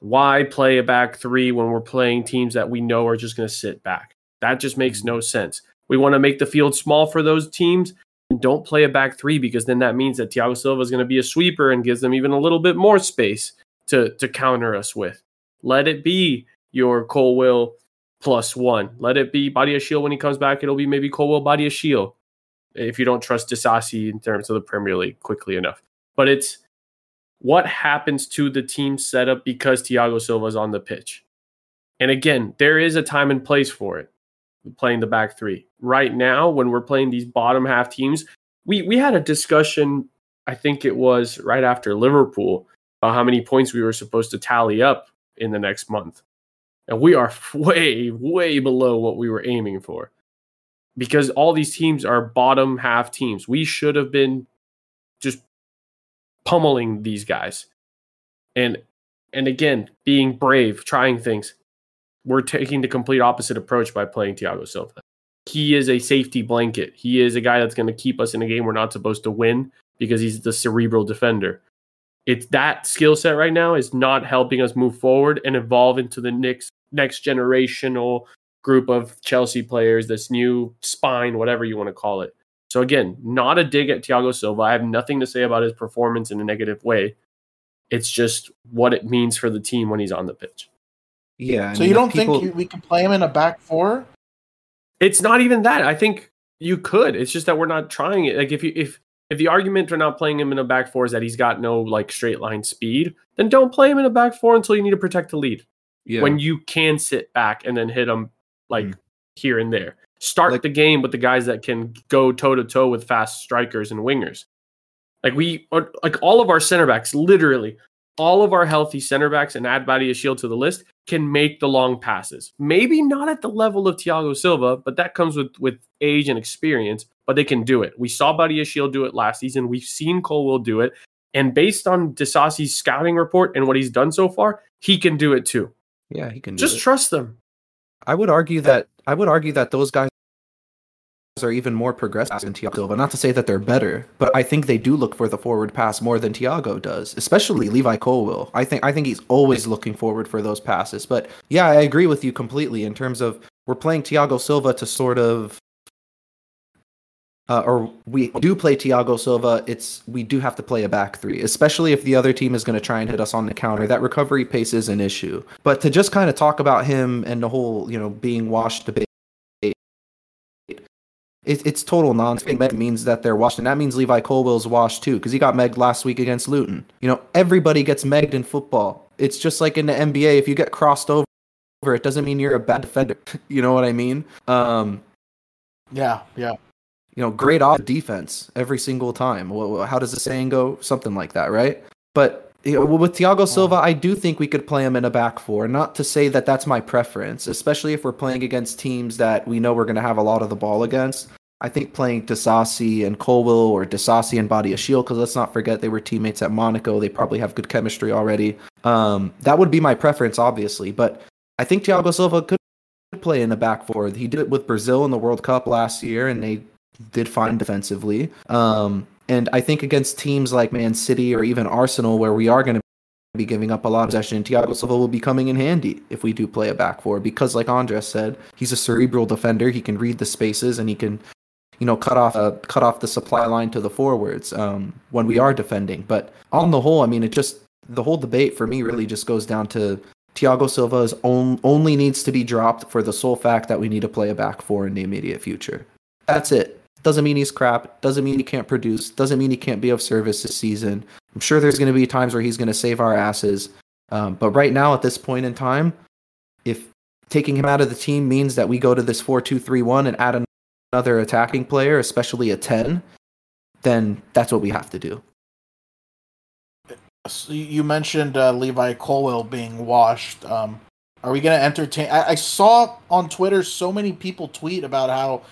why play a back three when we're playing teams that we know are just going to sit back. That just makes mm-hmm. no sense. We want to make the field small for those teams and don't play a back three because then that means that Thiago Silva is going to be a sweeper and gives them even a little bit more space to to counter us with. Let it be your Colwill plus one. Let it be Badiashile when he comes back. It'll be maybe Colwill Badia Shield if you don't trust Disasi in terms of the Premier League quickly enough. But it's what happens to the team setup because Thiago Silva is on the pitch. And again, there is a time and place for it. Playing the back three right now, when we're playing these bottom half teams, we we had a discussion. I think it was right after Liverpool about how many points we were supposed to tally up in the next month, and we are *laughs* way way below what we were aiming for because all these teams are bottom half teams. We should have been just pummeling these guys. And and again, being brave, trying things. We're taking the complete opposite approach by playing Thiago Silva. He is a safety blanket. He is a guy that's going to keep us in a game we're not supposed to win because he's the cerebral defender. It's that skill set right now is not helping us move forward and evolve into the next next generational group of Chelsea players, this new spine, whatever you want to call it. So again, not a dig at Thiago Silva. I have nothing to say about his performance in a negative way. It's just what it means for the team when he's on the pitch. Yeah. I So mean, you don't people- think we can play him in a back four? It's not even that. I think you could. It's just that we're not trying it. Like if you if if the argument for not playing him in a back four is that he's got no like straight line speed, then don't play him in a back four until you need to protect the lead. yeah. When you can sit back and then hit him like Mm. here and there. Start Like- the game with the guys that can go toe to toe with fast strikers and wingers. Like we are like all of our center backs, literally all of our healthy center backs and add Badiashile to the list can make the long passes. Maybe not at the level of Thiago Silva, but that comes with with age and experience. but they can do it. We saw Badiashile do it last season. We've seen Colwill do it. And based on Disasi's scouting report and what he's done so far, he can do it too. Yeah, he can just trust them. I would argue that I would argue that those guys are even more progressive than Thiago Silva. Not to say that they're better, but I think they do look for the forward pass more than Thiago does, especially Levi Colwill. I think I think he's always looking forward for those passes. But yeah, I agree with you completely in terms of we're playing Thiago Silva to sort of uh, or we do play Thiago Silva, it's we do have to play a back three, especially if the other team is going to try and hit us on the counter. That recovery pace is an issue. But to just kind of talk about him and the whole, you know, being washed debate, it's total nonsense. Meg means that they're washed, and that means Levi Colwill's washed too, because he got megged last week against Luton. You know, everybody gets megged in football. It's just like in the NBA, if you get crossed over, it doesn't mean you're a bad defender. *laughs* you know what I mean? Um, yeah, yeah you know, great off defense every single time. How does the saying go? Something like that, right? But know, with Thiago Silva, I do think we could play him in a back four. Not to say that that's my preference, especially if we're playing against teams that we know we're going to have a lot of the ball against. I think playing Disasi and Colwill or Disasi and Badiashile, because let's not forget they were teammates at Monaco. They probably have good chemistry already. Um, that would be my preference, obviously. But I think Thiago Silva could play in the back four. He did it with Brazil in the World Cup last year, and they did fine defensively. Um, and I think against teams like Man City or even Arsenal, where we are going to be giving up a lot of possession, Thiago Silva will be coming in handy if we do play a back four because, like Andres said, he's a cerebral defender. He can read the spaces and he can, you know, cut off a uh, cut off the supply line to the forwards um, when we are defending. But on the whole, I mean, it just the whole debate for me really just goes down to Thiago Silva on, only needs to be dropped for the sole fact that we need to play a back four in the immediate future. That's it. Doesn't mean he's crap. Doesn't mean he can't produce. Doesn't mean he can't be of service this season. I'm sure there's going to be times where he's going to save our asses. Um, but right now, at this point in time, if taking him out of the team means that we go to this 4 2 3 1 and add another attacking player, especially a 10, then that's what we have to do. So you mentioned uh, Levi Colwill being washed. Um, are we going to entertain? I-, I saw on Twitter so many people tweet about how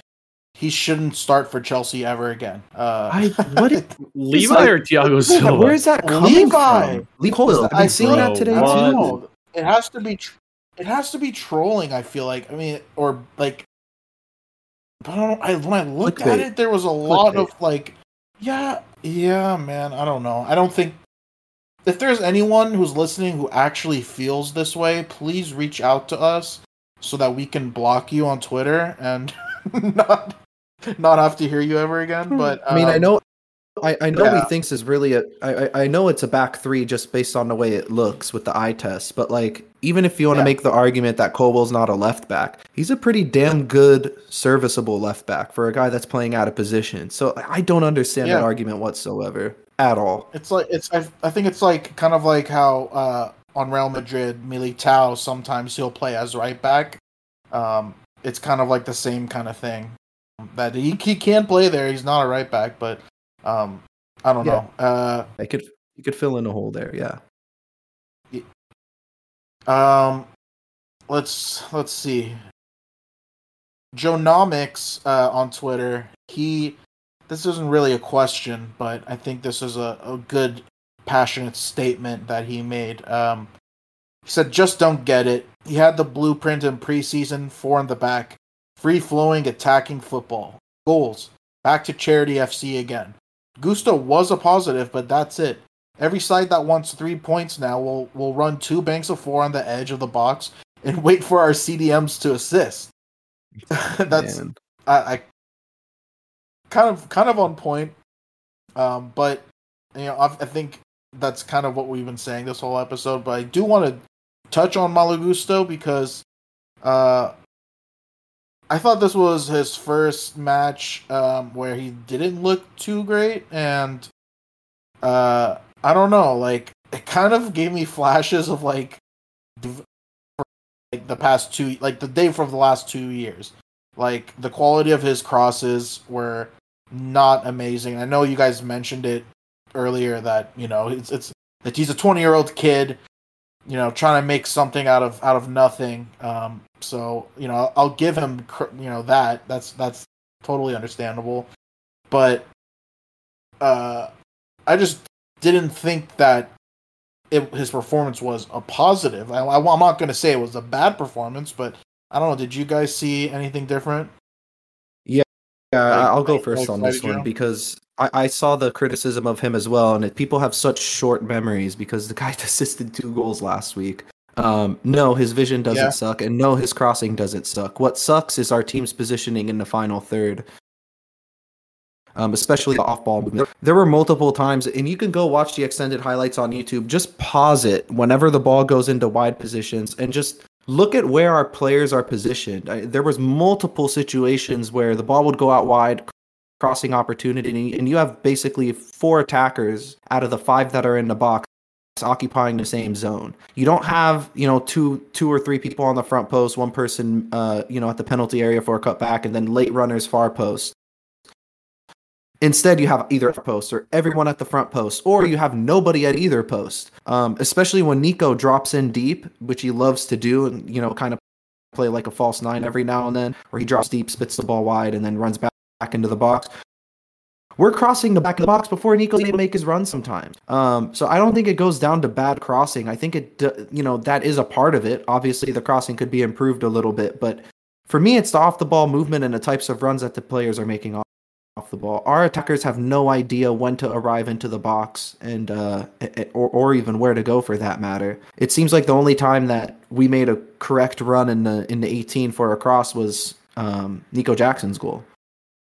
he shouldn't start for Chelsea ever again. Uh, I what *laughs* Levi like, or Thiago Silva? Where is that coming Levi. from? Levi. I've been seeing that today too. It has to be. Tr- it has to be trolling. I feel like. I mean, or like. I don't know. I, when I looked Clickbait. at it, there was a lot Clickbait. of like, yeah, yeah, man. I don't know. I don't think if there's anyone who's listening who actually feels this way, please reach out to us so that we can block you on Twitter and *laughs* not *laughs* not have to hear you ever again. Hmm. But um, I mean, I um, know, I, I know yeah. he thinks is really a. I I know it's a back three just based on the way it looks with the eye test. But like, even if you want to yeah. make the argument that Colwill's not a left back, he's a pretty damn good, serviceable left back for a guy that's playing out of position. So I don't understand yeah. that argument whatsoever at all. It's like it's. I, I think it's like kind of like how uh, on Real Madrid, Militao sometimes he'll play as right back. Um, it's kind of like the same kind of thing that he he can play there. He's not a right back, but um, I don't yeah. know. Uh, I could you could fill in a hole there. Yeah. Um, let's let's see. Joenomics uh, on Twitter. He this isn't really a question, but I think this is a, a good passionate statement that he made. Um, he said, "Just don't get it. He had the blueprint in preseason, four in the back, free flowing attacking football, goals, back to charity FC again. Gusto was a positive, but that's it. Every side that wants three points now will will run two banks of four on the edge of the box and *laughs* wait for our CDMs to assist. *laughs* that's I, I, kind of kind of on point. Um, but you know, I, I think that's kind of what we've been saying this whole episode. But I do want to touch on Malo Gusto because uh, I thought this was his first match um, where he didn't look too great, and uh, I don't know, like it kind of gave me flashes of like, like the past two, like the day from the last two years. Like the quality of his crosses were not amazing. I know you guys mentioned it earlier that you know it's it's that he's a 20 year old kid you know, trying to make something out of out of nothing. Um, so you know, I'll give him you know that. That's that's totally understandable. but uh, I just didn't think that it, his performance was a positive. I, am not going to say it was a bad performance, but I don't know. Did you guys see anything different? Yeah. Like- I'll go first on this one because I, I saw the criticism of him as well, and it, people have such short memories because the guy *laughs* assisted two goals last week. Um, no, his vision doesn't Yeah. suck, and no, his crossing doesn't suck. What sucks is our team's positioning in the final third. Um, especially the off-ball movement. There were multiple times, and you can go watch the extended highlights on YouTube. Just pause it whenever the ball goes into wide positions, and just look at where our players are positioned. I, there was multiple situations where the ball would go out wide, crossing opportunity, and you have basically four attackers out of the five that are in the box occupying the same zone. You don't have, you know, two two or three people on the front post, one person uh, you know, at the penalty area for a cutback, and then late runners far post. Instead, you have either post or everyone at the front post, or you have nobody at either post. Um, especially when Nico drops in deep, which he loves to do, and you know, kind of play like a false nine every now and then, where he drops deep, spits the ball wide, and then runs back, back into the box. We're crossing the back of the box before Nico's able to make his run sometimes. Um, so I don't think it goes down to bad crossing. I think it, you know, that is a part of it. Obviously, the crossing could be improved a little bit, but for me, it's the off the ball movement and the types of runs that the players are making off, off the ball. Our attackers have no idea when to arrive into the box and uh, or or even where to go for that matter. It seems like the only time that we made a correct run in the in the 18 for a cross was um, Nico Jackson's goal,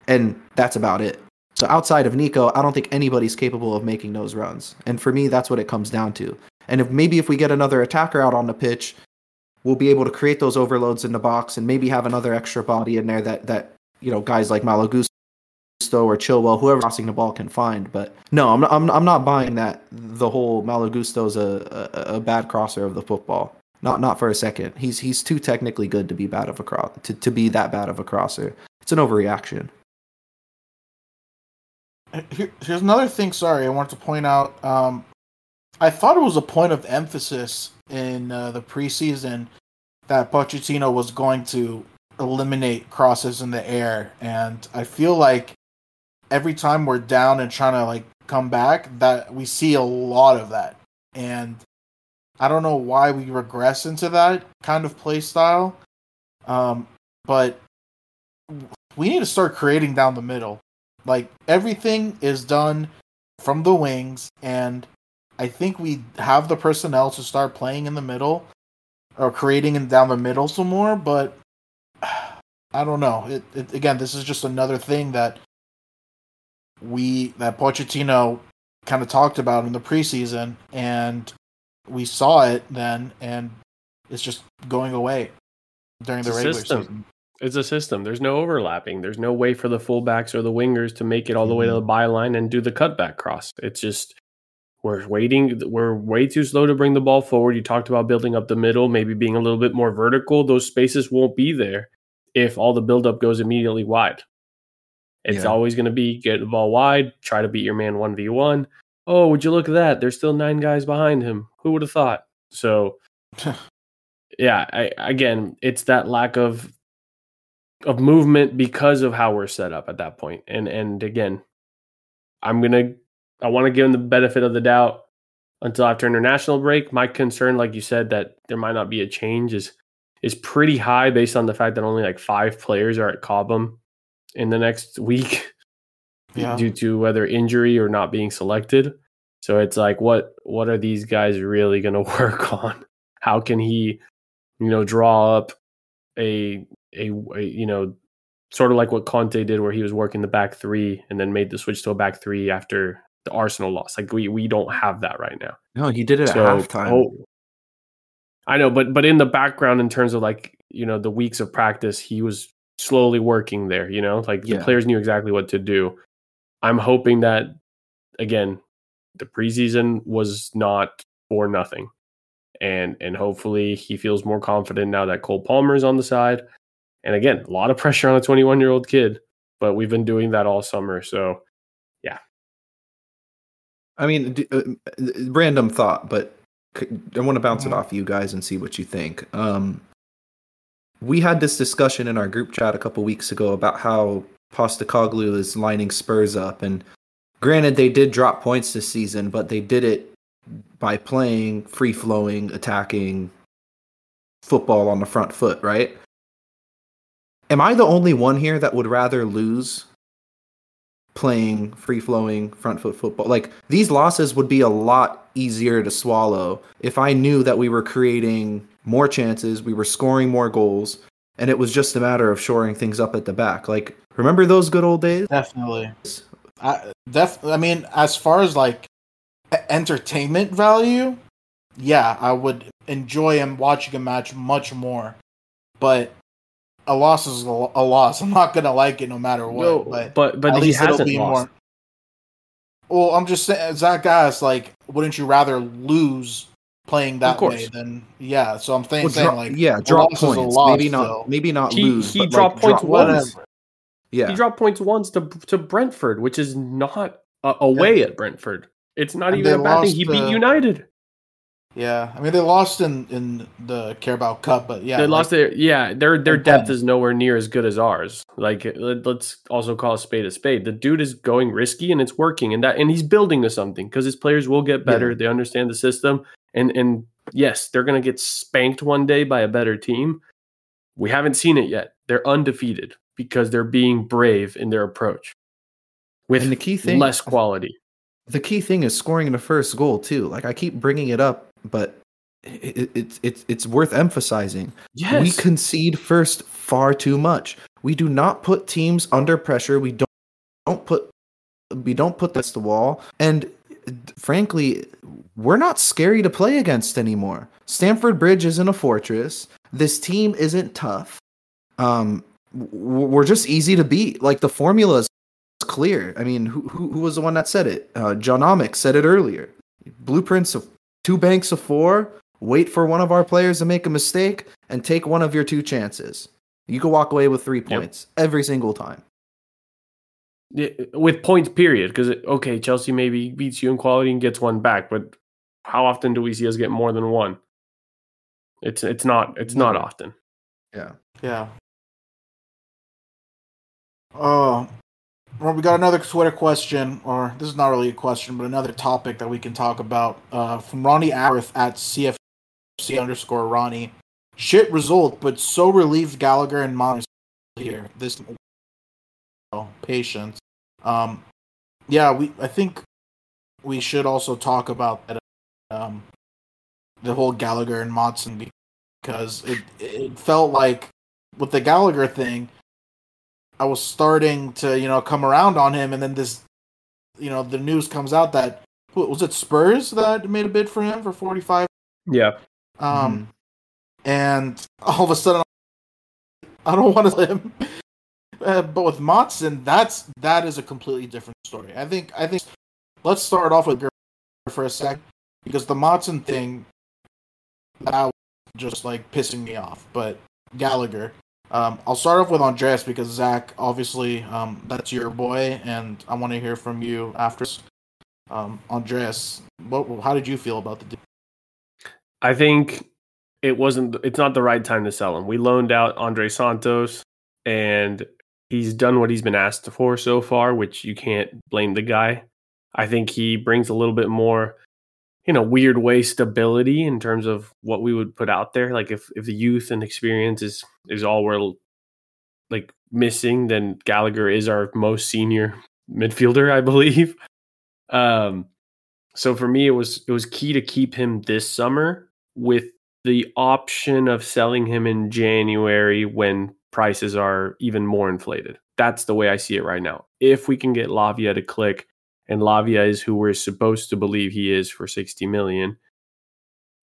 and that's about it. So outside of Nico, I don't think anybody's capable of making those runs. And for me, that's what it comes down to. And if maybe if we get another attacker out on the pitch, we'll be able to create those overloads in the box and maybe have another extra body in there that that you know guys like Malo Gusto or Chilwell, whoever crossing the ball can find. But no, I'm not, I'm, I'm not buying that the whole Malo Gusto's a, a a bad crosser of the football. Not not for a second. He's he's too technically good to be bad of a cross to, to be that bad of a crosser. It's an overreaction. Here, here's another thing. Sorry, I wanted to point out. Um, I thought it was a point of emphasis in uh, the preseason that Pochettino was going to eliminate crosses in the air, and I feel like every time we're down and trying to like come back, that we see a lot of that, and I don't know why we regress into that kind of play style, um, but we need to start creating down the middle. Like everything is done from the wings, and I think we have the personnel to start playing in the middle or creating in down the middle some more. But *sighs* I don't know. It, it again, this is just another thing that we that Pochettino kind of talked about in the preseason, and we saw it then, and it's just going away during It's the regular system. season. It's a system. There's no overlapping. There's no way for the fullbacks or the wingers to make it all the way to mm-hmm. the byline and do the cutback cross. It's just we're waiting. We're way too slow to bring the ball forward. You talked about building up the middle, maybe being a little bit more vertical. Those spaces won't be there if all the buildup goes immediately wide. It's Yeah. always going to be get the ball wide, try to beat your man 1v1. Oh, would you look at that? There's still nine guys behind him. Who would have thought? So, *laughs* yeah, I, again, it's that lack of of movement because of how we're set up at that point. And and again, I'm gonna I want to give him the benefit of the doubt until after international break. My concern, like you said, that there might not be a change is is pretty high based on the fact that only like five players are at Cobham in the next week *laughs* Yeah. due to whether injury or not being selected. So it's like what what are these guys really going *laughs* to work on? How can he you know draw up a, a a you know sort of like what Conte did where he was working the back 3 and then made the switch to a back 3 after the Arsenal loss. Like we we don't have that right now. No, he did it at halftime. oh, I know, but but in the background, in terms of like you know the weeks of practice, he was slowly working there. You know, like Yeah. the players knew exactly what to do. I'm hoping that again, the preseason was not for nothing, and and hopefully he feels more confident now that Cole Palmer is on the side. And again, a lot of pressure on a 21 year old kid, but we've been doing that all summer. So yeah. I mean, d- uh, random thought, but c- I want to bounce it Mhm. off you guys and see what you think. Um, we had this discussion in our group chat a couple weeks ago about how Postecoglou is lining Spurs up. And granted, they did drop points this season, but they did it by playing free flowing, attacking football on the front foot, right? Am I the only one here that would rather lose playing free flowing front foot football? Like these losses would be a lot easier to swallow if I knew that we were creating more chances, we were scoring more goals, and it was just a matter of shoring things up at the back. Like remember those good old days? Definitely. I def I mean as far as like entertainment value, yeah, I would enjoy him watching a match much more. But a loss is a loss. I'm not gonna like it no matter what. No, but but but at least it'll be lost. more. Well, I'm just saying, Zach Guys, like, wouldn't you rather lose playing that way then yeah? So I'm saying, well, saying like, yeah, drop points. Maybe not, still. maybe not he, lose. He dropped like, points drop once. Whatever. Yeah, he dropped points once to to Brentford, which is not uh, away yeah. at Brentford. It's not and even a bad thing. He beat United. Yeah, I mean they lost in in the Carabao Cup, but yeah, they like, lost their yeah their their depth is nowhere near as good as ours. Like let, us also call a spade a spade. The dude is going risky and it's working, and that and he's building to something because his players will get better. Yeah. They understand the system, and and yes, they're gonna get spanked one day by a better team. We haven't seen it yet. They're undefeated because they're being brave in their approach with and the key thing, less quality. The key thing is scoring the first goal too. Like I keep bringing it up but it's it, it, it's worth emphasizing. Yes. We concede first far too much. We do not put teams under pressure. We don't don't put we don't put this the wall. And frankly, we're not scary to play against anymore. Stamford Bridge isn't a fortress. This team isn't tough. Um, we're just easy to beat. Like the formula is clear. I mean, who, who, who was the one that said it? Uh, John Omick said it earlier. Blueprints of two banks of four, wait for one of our players to make a mistake, and take one of your two chances. You can walk away with three points yep. every single time. Yeah, with points, period. Because okay, Chelsea maybe beats you in quality and gets one back, but how often do we see us get more than one? It's it's not it's not often. Yeah. Yeah. Oh, well, we got another Twitter question, or this is not really a question, but another topic that we can talk about uh, from Ronnie Arith at CFC underscore Ronnie. Shit result, but so relieved Gallagher and Mons here. This oh, patience. Um, yeah, we. I think we should also talk about that. Um, the whole Gallagher and Maatsen because it it felt like with the Gallagher thing, I was starting to, you know, come around on him, and then this, you know, the news comes out that was it Spurs that made a bid for him for forty five. Yeah. Um, mm and all of a sudden, I don't want to let him. *laughs* Uh, but with Maatsen, that's that is a completely different story. I think. I think. Let's start off with for a sec because the Maatsen thing that was just like pissing me off. But Gallagher, um, I'll start off with Andreas because Zach, obviously, um, that's your boy, and I want to hear from you after. Um, Andreas, what, how did you feel about the deal? I think it wasn't. It's not the right time to sell him. We loaned out Andrey Santos, and he's done what he's been asked for so far, which you can't blame the guy. I think he brings a little bit more in a weird way stability in terms of what we would put out there. Like if if the youth and experience is is all we're like missing then Gallagher is our most senior midfielder I believe. *laughs* Um so for me it was it was key to keep him this summer with the option of selling him in January when prices are even more inflated. That's the way I see it right now. If we can get Lavia to click and Lavia is who we're supposed to believe he is for 60 million,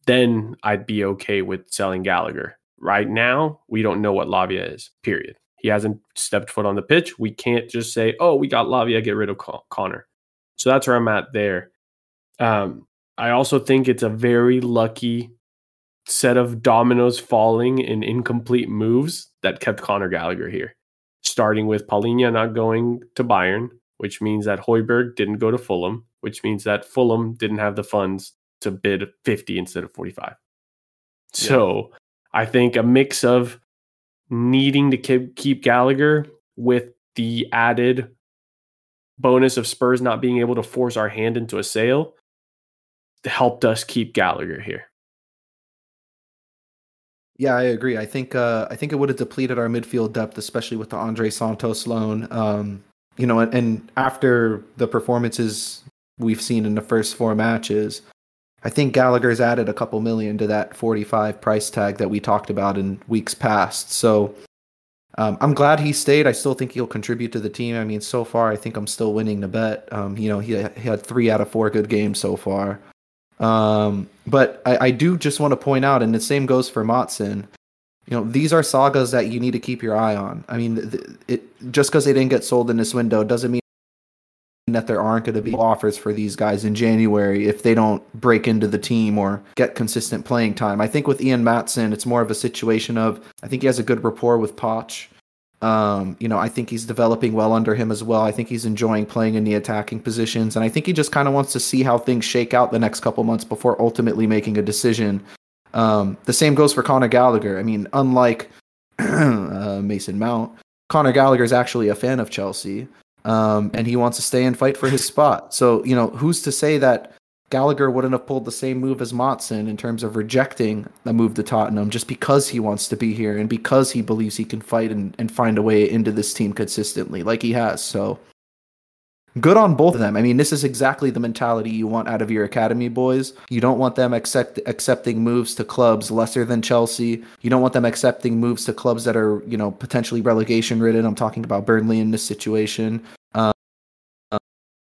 then I'd be okay with selling Gallagher. Right now, we don't know what Lavia is, period. He hasn't stepped foot on the pitch. We can't just say, oh, we got Lavia, get rid of Con- Conor. So that's where I'm at there. Um, I also think it's a very lucky set of dominoes falling in incomplete moves that kept Conor Gallagher here. Starting with Palhinha not going to Bayern, which means that Højbjerg didn't go to Fulham, which means that Fulham didn't have the funds to bid 50 instead of 45. So. I think a mix of needing to keep, keep Gallagher with the added bonus of Spurs not being able to force our hand into a sale helped us keep Gallagher here. Yeah, I agree. I think uh, I think it would have depleted our midfield depth, especially with the Andrey Santos loan. Um, you know, and, after the performances we've seen in the first four matches, I think Gallagher's added a couple million to that 45 price tag that we talked about in weeks past. So um, I'm glad he stayed. I still think he'll contribute to the team. I mean, so far, I think I'm still winning the bet. Um, you know, he, he, had three out of four good games so far. Um, but I, I, do just want to point out, and the same goes for Maatsen. You know, these are sagas that you need to keep your eye on. I mean, it, just because they didn't get sold in this window doesn't mean that there aren't going to be offers for these guys in January if they don't break into the team or get consistent playing time. I think with Ian Maatsen, it's more of a situation of I think he has a good rapport with Poch. Um, you know, I think he's developing well under him as well. I think he's enjoying playing in the attacking positions, and I think he just kind of wants to see how things shake out the next couple months before ultimately making a decision. Um, the same goes for Conor Gallagher. I mean, unlike *clears throat* uh, Mason Mount, Conor Gallagher is actually a fan of Chelsea um, and he wants to stay and fight for his spot. So you know, who's to say that Gallagher wouldn't have pulled the same move as Maatsen in terms of rejecting a move to Tottenham just because he wants to be here and because he believes he can fight and, and find a way into this team consistently, like he has. So good on both of them. I mean, this is exactly the mentality you want out of your academy boys. You don't want them accept, accepting moves to clubs lesser than Chelsea. You don't want them accepting moves to clubs that are, you know, potentially relegation ridden. I'm talking about Burnley in this situation. Um,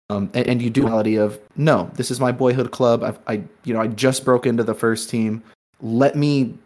um, and, and, you do reality of no, this is my boyhood club. I've, I, you know, I just broke into the first team. Let me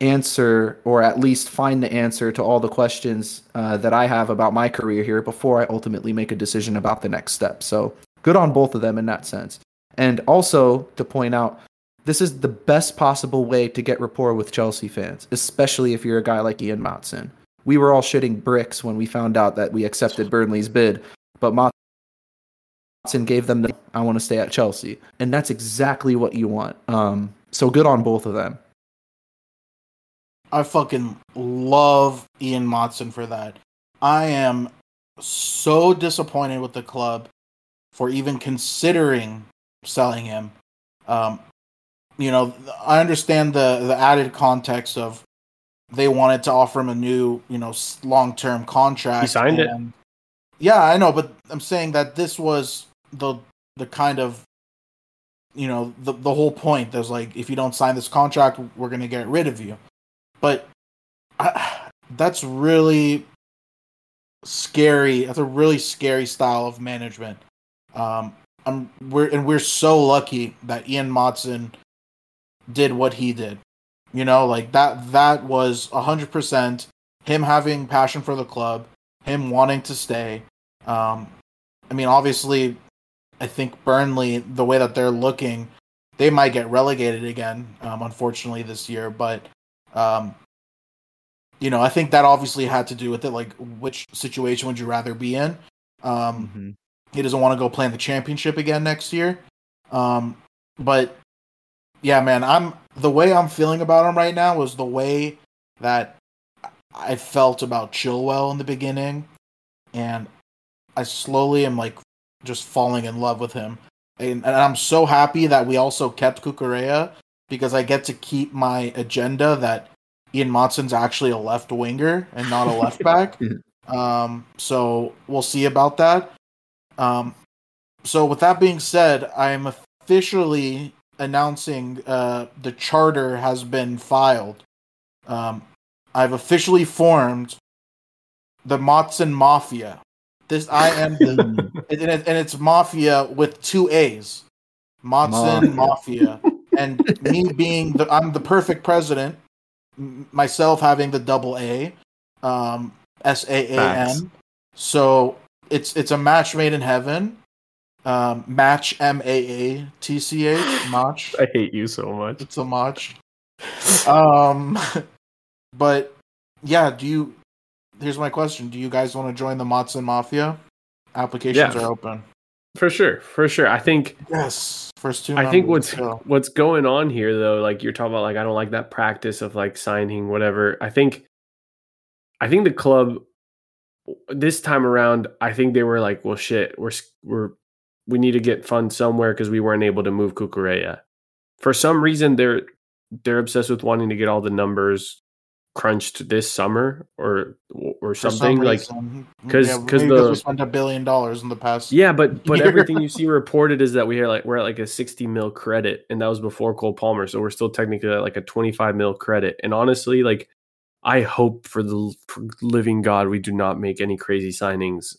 answer or at least find the answer to all the questions uh, that I have about my career here before I ultimately make a decision about the next step. So good on both of them in that sense. And also to point out, this is the best possible way to get rapport with Chelsea fans, especially if you're a guy like Ian Maatsen. We were all shitting bricks when we found out that we accepted Burnley's bid, but Maatsen gave them the I want to stay at Chelsea. And that's exactly what you want. Um, so good on both of them. I fucking love Ian Maatsen for that. I am so disappointed with the club for even considering selling him. Um, you know, I understand the the added context of they wanted to offer him a new, you know, long term contract. He signed it. Yeah, I know, but I'm saying that this was the the kind of you know the the whole point. There's like if you don't sign this contract, we're gonna get rid of you. But I, that's really scary. That's a really scary style of management. Um, I'm we're and we're so lucky that Ian Maatsen did what he did. You know, like that that was hundred percent him having passion for the club, him wanting to stay. Um, I mean, obviously, I think Burnley, the way that they're looking, they might get relegated again, um, unfortunately, this year. But um, you know, I think that obviously had to do with it. Like, which situation would you rather be in? Um, mm-hmm. He doesn't want to go play in the championship again next year. Um, but yeah, man, I'm the way I'm feeling about him right now was the way that I felt about Chilwell in the beginning, and I slowly am like just falling in love with him. And, and I'm so happy that we also kept Cucurella because I get to keep my agenda that Ian Maatsen's actually a left winger and not a left back. *laughs* um, so we'll see about that. Um, so with that being said, I'm officially announcing uh, the charter has been filed. Um, I've officially formed the Maatsen Mafia. This I am the *laughs* and, it, and it's Mafia with two A's. Mafia. Mafia. And me being the I'm the perfect president myself having the double A, um, S A A N. So it's it's a match made in heaven. Um, match M A A T C H match. *laughs* I hate you so much. It's a match. Um, but yeah, do you? Here's my question: Do you guys want to join the Maatsen Mafia? Applications yeah. are open. For sure, for sure. I think yes. First two. I think what's what's going on here though, like you're talking about, like I don't like that practice of like signing whatever. I think, I think the club this time around, I think they were like, well, shit, we're we're we need to get funds somewhere because we weren't able to move Cucurella. For some reason, they're they're obsessed with wanting to get all the numbers crunched this summer or or something some like because mm-hmm. mm-hmm. because yeah, we spent a billion dollars in the past yeah but but year. everything you see reported is that we are like we're at like a 60 mil credit and that was before Cole Palmer so we're still technically at like a 25 mil credit and honestly like I hope for the for living God we do not make any crazy signings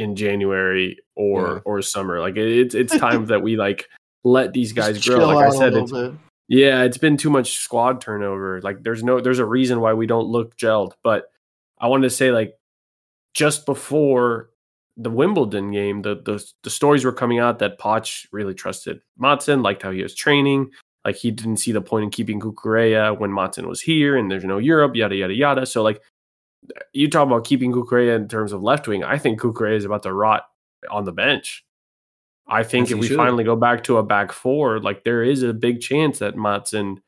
in January or yeah. or summer. Like it, it's it's *laughs* time that we like let these guys Just grow. Like I said, it's bit. Yeah, it's been too much squad turnover. Like there's no there's a reason why we don't look gelled. But I wanted to say like just before the Wimbledon game, the the the stories were coming out that Poch really trusted Maatsen, liked how he was training. Like he didn't see the point in keeping Cucurella when Maatsen was here and there's no Europe, yada yada yada. So like you talk about keeping Cucurella in terms of left wing. I think Cucurella is about to rot on the bench. I think if we should. finally go back to a back four, like there is a big chance that Maatsen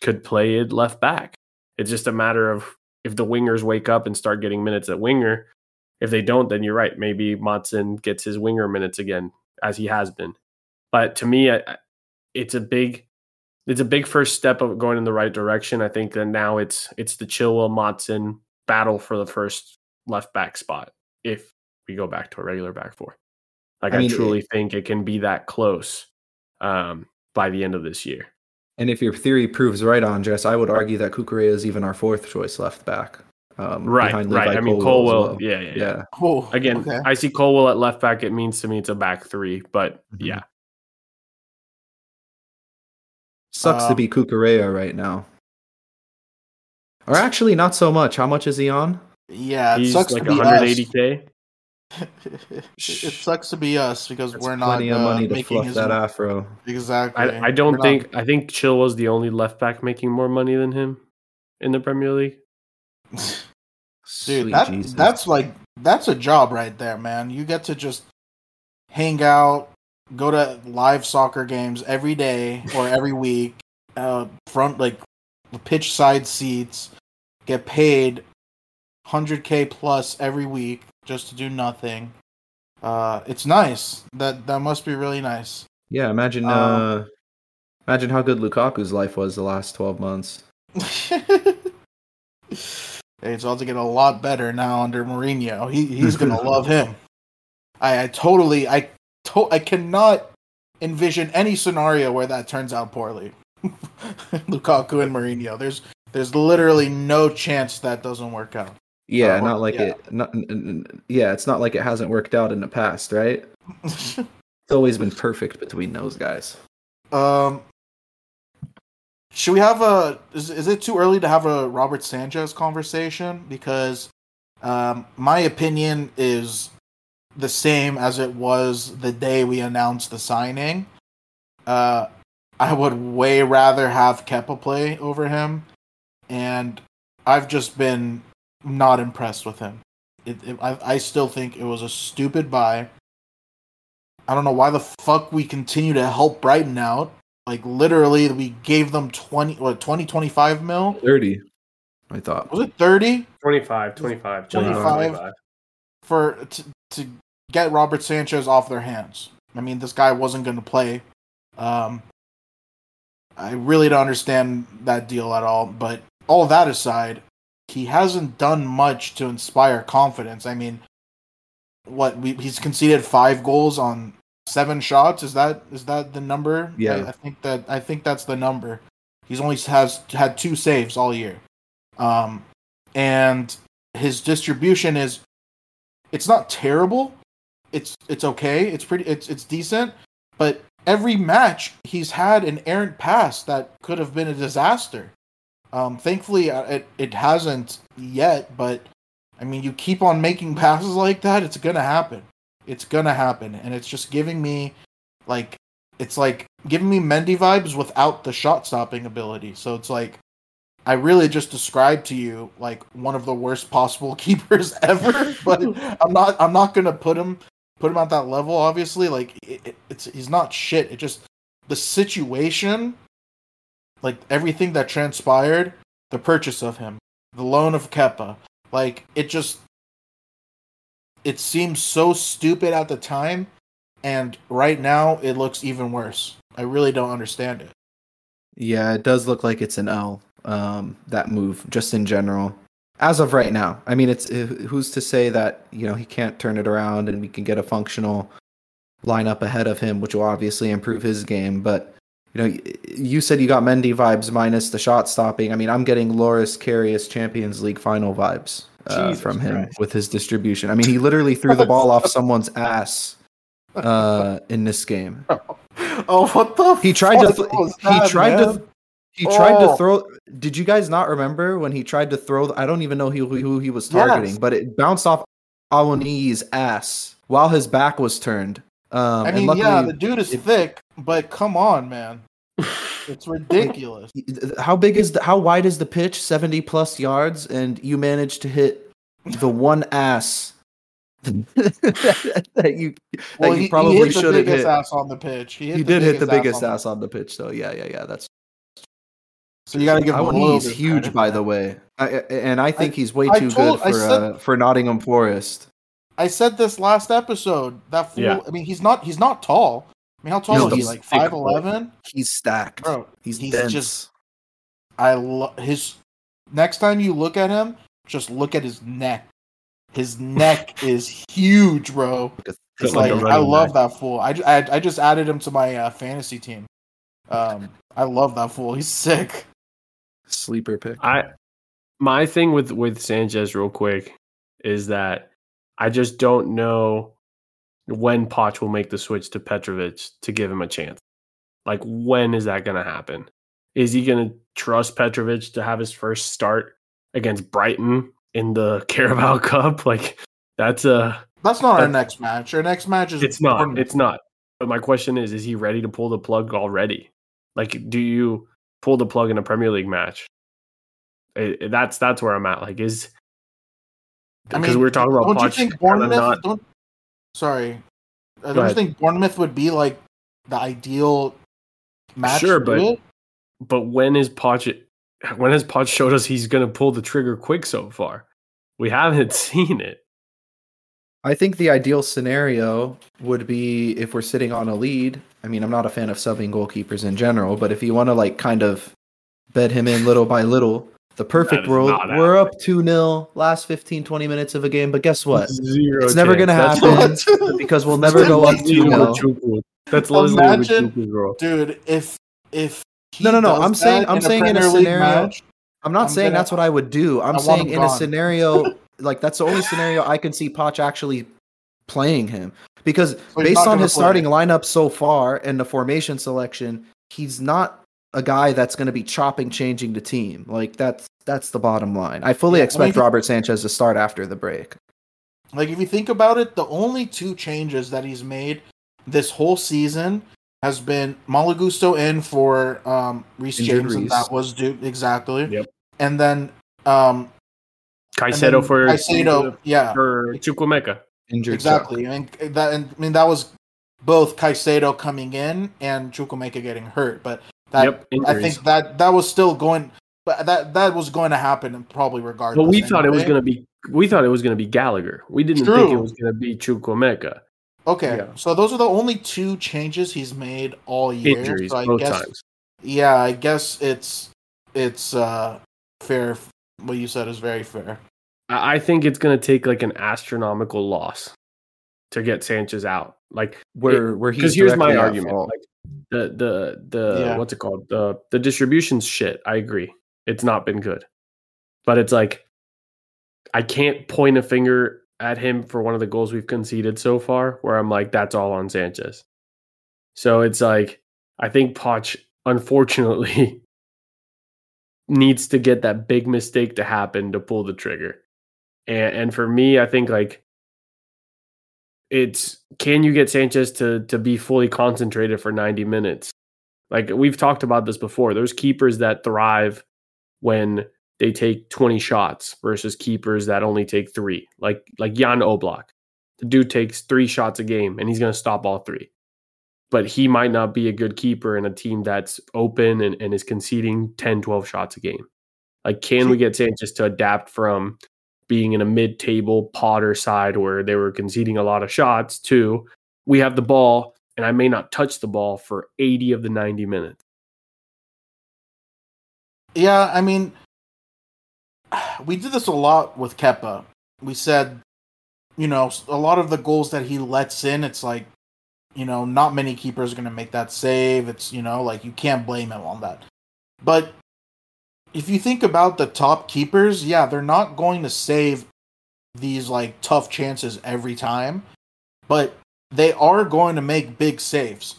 could play it left back. It's just a matter of if the wingers wake up and start getting minutes at winger. If they don't, then you're right. Maybe Maatsen gets his winger minutes again, as he has been. But to me, it's a big it's a big first step of going in the right direction. I think that now it's it's the Chilwell Maatsen battle for the first left back spot if we go back to a regular back four. Like I, mean, I truly it, think it can be that close um, by the end of this year. And if your theory proves right on Jess, I would argue that Cucurella is even our fourth choice left back. Um, right, right. I mean, Colwill, well. yeah, yeah, yeah. Oh, Again, okay. I see Colwill at left back. It means to me it's a back three, but mm-hmm. yeah. Sucks to be Cucurella right now. Or actually, not so much. How much is he on? Yeah, it He's sucks like to be 180k. It sucks to be us because That's we're not plenty of uh, money to fluff that afro. Exactly. I, I don't we're think. Not... I think Chill was the only left back making more money than him in the Premier League. *laughs* Dude, that, that's like that's a job right there, man. You get to just hang out, go to live soccer games every day or every *laughs* week, uh, front like pitch side seats, get paid 100k plus every week just to do nothing. Uh, it's nice. That that must be really nice. Yeah, imagine um, uh, imagine how good Lukaku's life was the last 12 months. *laughs* it's about to get a lot better now under Mourinho. He he's gonna *laughs* love him. I, I totally I to- I cannot envision any scenario where that turns out poorly. *laughs* Lukaku and Mourinho. There's there's literally no chance that doesn't work out. Yeah, not like yeah. it. Not, yeah, it's not like it hasn't worked out in the past, right? *laughs* it's always been perfect between those guys. Um, should we have a? Is is it too early to have a Robert Sanchez conversation? Because um, my opinion is the same as it was the day we announced the signing. Uh, I would way rather have Kepa play over him, and I've just been not impressed with him. It, it, I, I still think it was a stupid buy. I don't know why the fuck we continue to help Brighton out. Like literally, we gave them twenty, what 20, 25 mil, thirty. I thought was it 30? 25, 25, 25, 25 for to, to get Robert Sanchez off their hands. I mean, this guy wasn't going to play. Um, I really don't understand that deal at all. But all that aside, he hasn't done much to inspire confidence. I mean, what we, he's conceded five goals on seven shots. Is that is that the number? Yeah, I, I think that I think that's the number. He's only has had two saves all year, um, and his distribution is it's not terrible. It's it's okay. It's pretty. It's it's decent, but every match he's had an errant pass that could have been a disaster. Um, thankfully, uh, it it hasn't yet, but I mean, you keep on making *laughs* passes like that, it's gonna happen. It's gonna happen, and it's just giving me like it's like giving me Mendy vibes without the shot stopping ability. So it's like I really just described to you like one of the worst possible *laughs* keepers ever, but *laughs* I'm not I'm not gonna put him put him at that level. Obviously, like it, it, it's he's not shit. It just the situation, like everything that transpired, the purchase of him, the loan of Kepa, like it just it seems so stupid at the time, and right now it looks even worse. I really don't understand it. Yeah, it does look like it's an L. Um, that move, just in general, as of right now. I mean, it's who's to say that you know he can't turn it around and we can get a functional lineup ahead of him, which will obviously improve his game. But you know, you said you got Mendy vibes minus the shot stopping. I mean, I'm getting Loris Karius Champions League final vibes uh, from him Christ. with his distribution. I mean, he literally threw the ball off someone's ass uh, in this game. *laughs* Oh, what the? He tried to. fuck Th- was he tried man? to. He tried to Oh. throw. Did you guys not remember when he tried to throw? I don't even know who, who he was targeting, Yes. but it bounced off Awoniyi's ass while his back was turned. Um, I and mean, luckily, yeah, the dude is it- thick, but come on, man, *laughs* it's ridiculous. how big is the? How wide is the pitch? Seventy plus yards, and you managed to hit the one ass *laughs* that you that Well, you he, probably he hit the should have biggest hit. ass on the pitch. He, hit He the did hit the biggest on ass on the pitch, though. Yeah, yeah, yeah. That's So you got to give him a little Awoniyi's bit of huge, credit by for the way, I, I- and I think he's way I too told- good for said- uh, for Nottingham Forest. I said this last episode. That fool. Yeah. I mean, he's not. He's not tall. I mean, how tall No, is he? he's Like five eleven, He's stacked. bro. he's he's dense. just- I love his. Next time you look at him, just look at his neck. His neck *laughs* is huge, bro. It's Just like, like a I running love back. that fool. I, I, I just added him to my uh, fantasy team. Um, I love that fool. He's sick. sleeper pick. I my thing with with Sanchez real quick is that I just don't know when Poch will make the switch to Petrovic to give him a chance. Like when is that going to happen? Is he going to trust Petrovic to have his first start against Brighton in the *laughs* Carabao Cup? Like that's a That's not our next match. Our next match is it's not it's not. But my question is is he ready to pull the plug already? Like do you pull the plug in a Premier League match? It- it- that's that's where I'm at. Like is I because mean, we're talking about Don't you Poch think kinda Bournemouth? not Don't. Sorry. I Go don't think Bournemouth would be like the ideal match? Sure, but- it? but when is Poch when has Poch showed us he's gonna pull the trigger quick so far? We haven't *laughs* seen it. I think the ideal scenario would be if we're sitting on a lead. I mean, I'm not a fan of subbing goalkeepers in general, but if you want to like kind of bed him in little by little, the perfect world, we're up 2 0 last 15, 20 minutes of a game. But guess what? Zero It's never gonna happen. *laughs* *laughs* because we'll never go up 2 Lesley 0. Ugochukwu. That's Lesley Imagine- Ugochukwu, bro. Dude, if if he No, no, no, does I'm saying- I'm in saying in a scenario- match, I'm not I'm saying gonna- that's what I would do. I'm I saying him in a scenario like that's the only scenario I can see Poch actually playing him because So based on his play. starting lineup so far and the formation selection, he's not a guy that's going to be chopping changing the team. Like that's that's the bottom line. I fully Yeah, I mean, expect if you- Robert Sanchez to start after the break. like if you think about it, the only two changes that he's made this whole season has been Malo Gusto in for um Reece Injured James, and that was due exactly. Yep. And then um Caicedo then for Caicedo, yeah, for Chukwuemeka. Injured exactly. I mean that, and, I mean that was both Caicedo coming in and Chukwuemeka getting hurt, but that Yep, I think that that was still going, but that that was going to happen and probably regardless. But we thought it was gonna be we thought it was gonna be Gallagher. We didn't think it was gonna be Chukwuemeka. Okay, Yeah. so those are the only two changes he's made all year. Injuries so I both guess, times. Yeah, I guess it's it's uh fair. What you said is very fair. I I think it's gonna take like an astronomical loss to get Sanchez out. Like where where he's because here's my argument. Like the the the Yeah. what's it called? The the distribution's shit. I agree. It's not been good. But it's like I can't point a finger at him for one of the goals we've conceded so far where I'm like, that's all on Sanchez. So it's like I think Poch unfortunately *laughs* needs to get that big mistake to happen to pull the trigger. And and for me, I think like it's can you get Sanchez to to be fully concentrated for 90 minutes? Like we've talked about this before. There's keepers that thrive when they take 20 shots versus keepers that only take 3. Like like Jan Oblak. The dude takes 3 shots a game and he's going to stop all 3. But he might not be a good keeper in a team that's open and, and is conceding 10 12 shots a game. Like can we get Sanchez to adapt from being in a mid-table Potter side where they were conceding a lot of shots to we have the ball and I may not touch the ball for 80 of the 90 minutes. Yeah, I mean, we did this a lot with Kepa. We said, you know, a lot of the goals that he lets in, it's like, you know, not many keepers are going to make that save. It's, you know, like you can't blame him on that. But if you think about the top keepers, yeah, they're not going to save these like tough chances every time, but they are going to make big saves.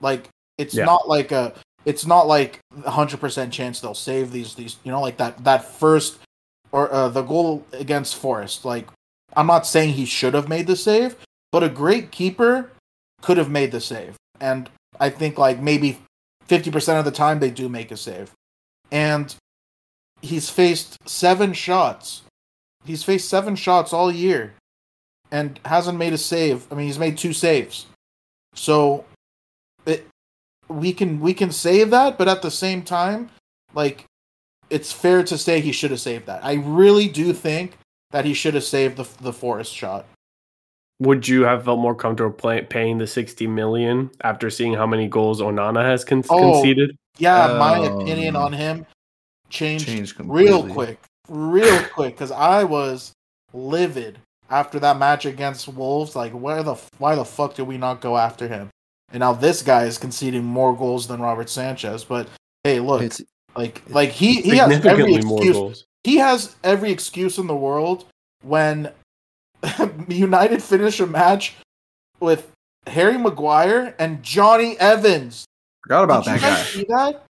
Like it's Yeah. not like a it's not like a hundred percent chance they'll save these these you know like that that first or uh, the goal against Forest. Like I'm not saying he should have made the save, but a great keeper could have made the save, and I think like maybe fifty percent of the time they do make a save, and he's faced seven shots. He's faced seven shots all year and hasn't made a save. I mean, he's made two saves. So it we can we can save that, but at the same time, like it's fair to say he should have saved that. I really do think that he should have saved the the Forest shot. Would you have felt more comfortable play, paying the 60 million after seeing how many goals Onana has con- Oh, conceded? Yeah, my Um, opinion on him changed, Changed real quick, real quick, because I was livid after that match against Wolves. Like, where the why the fuck did we not go after him? And now this guy is conceding more goals than Robert Sanchez. But hey, look, It's like like he he has every Significantly more excuse. goals. He has every excuse in the world when *laughs* United finish a match with Harry Maguire and Jonny Evans. forgot about Did that you guys guy. see that,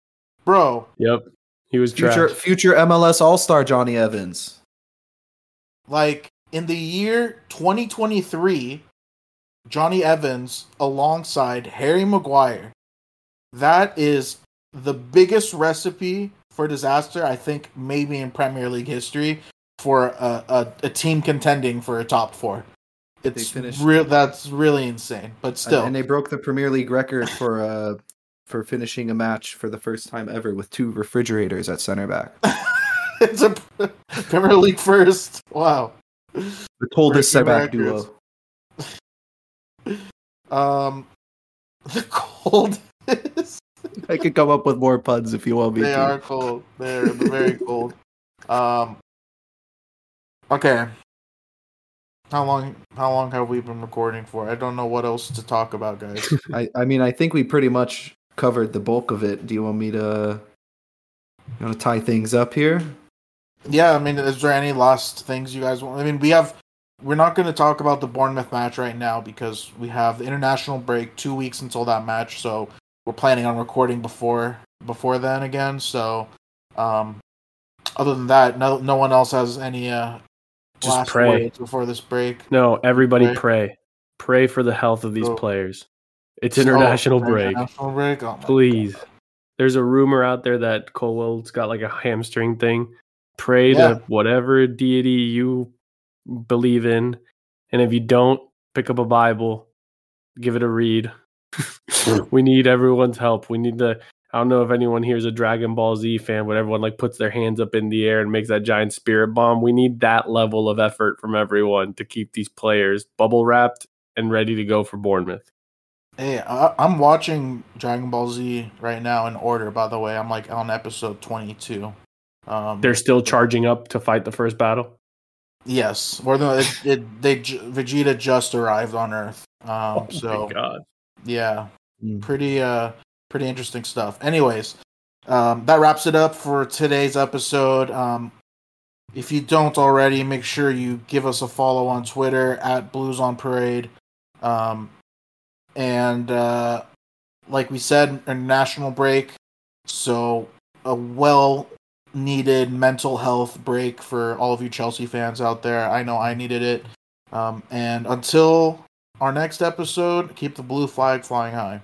bro? Yep. He was Future trash. future MLS All Star Jonny Evans. Like in the year 2023, Jonny Evans alongside Harry Maguire. That is the biggest recipe for disaster, I think, maybe in Premier League history for a, a, a team contending for a top four. It's finished- real. That's really insane. But And- still, and they broke the Premier League record for uh for finishing a match for the first time ever with two refrigerators at center back. *laughs* it's a Premier League first. Wow. The coldest center back duo. Um, the coldest. I could come up with more puns if you want me they to. They are cold. They're very cold. Um. Okay. How long? How long have we been recording for? I don't know what else to talk about, guys. *laughs* I, I mean, I think we pretty much covered the bulk of it. Do you want me to, you want to tie things up here? yeah, I mean, is there any last things you guys want? I mean, we have. We're not going to talk about the Bournemouth match right now because we have the international break, two weeks until that match. So we're planning on recording before before then again. So, um, other than that, no no one else has any uh Just last pray. words before this break. No, everybody Right. pray. Pray for the health of these Oh. players. It's international Oh, break. International break. Oh Please. God. There's a rumor out there that Colwill's got like a hamstring thing. Pray Yeah. to whatever deity you believe in. And if you don't, pick up a Bible, give it a read. *laughs* we need everyone's help. We need the I don't know if anyone here is a Dragon Ball Z fan, but everyone like puts their hands up in the air and makes that giant spirit bomb. We need that level of effort from everyone to keep these players bubble wrapped and ready to go for Bournemouth. Hey, I, I'm watching Dragon Ball Z right now in order. By the way, I'm like on episode 22. Um, They're still charging up to fight the first battle. yes, or the it, it, they Vegeta just arrived on Earth. Um, Oh so my god. yeah, Mm. pretty uh, pretty interesting stuff. Anyways, um, that wraps it up for today's episode. Um, if you don't already, make sure you give us a follow on Twitter at Blues on Parade. Um, and uh, like we said, a national break, so a well needed mental health break for all of you Chelsea fans out there. I know I needed it. Um, and until our next episode, keep the blue flag flying high.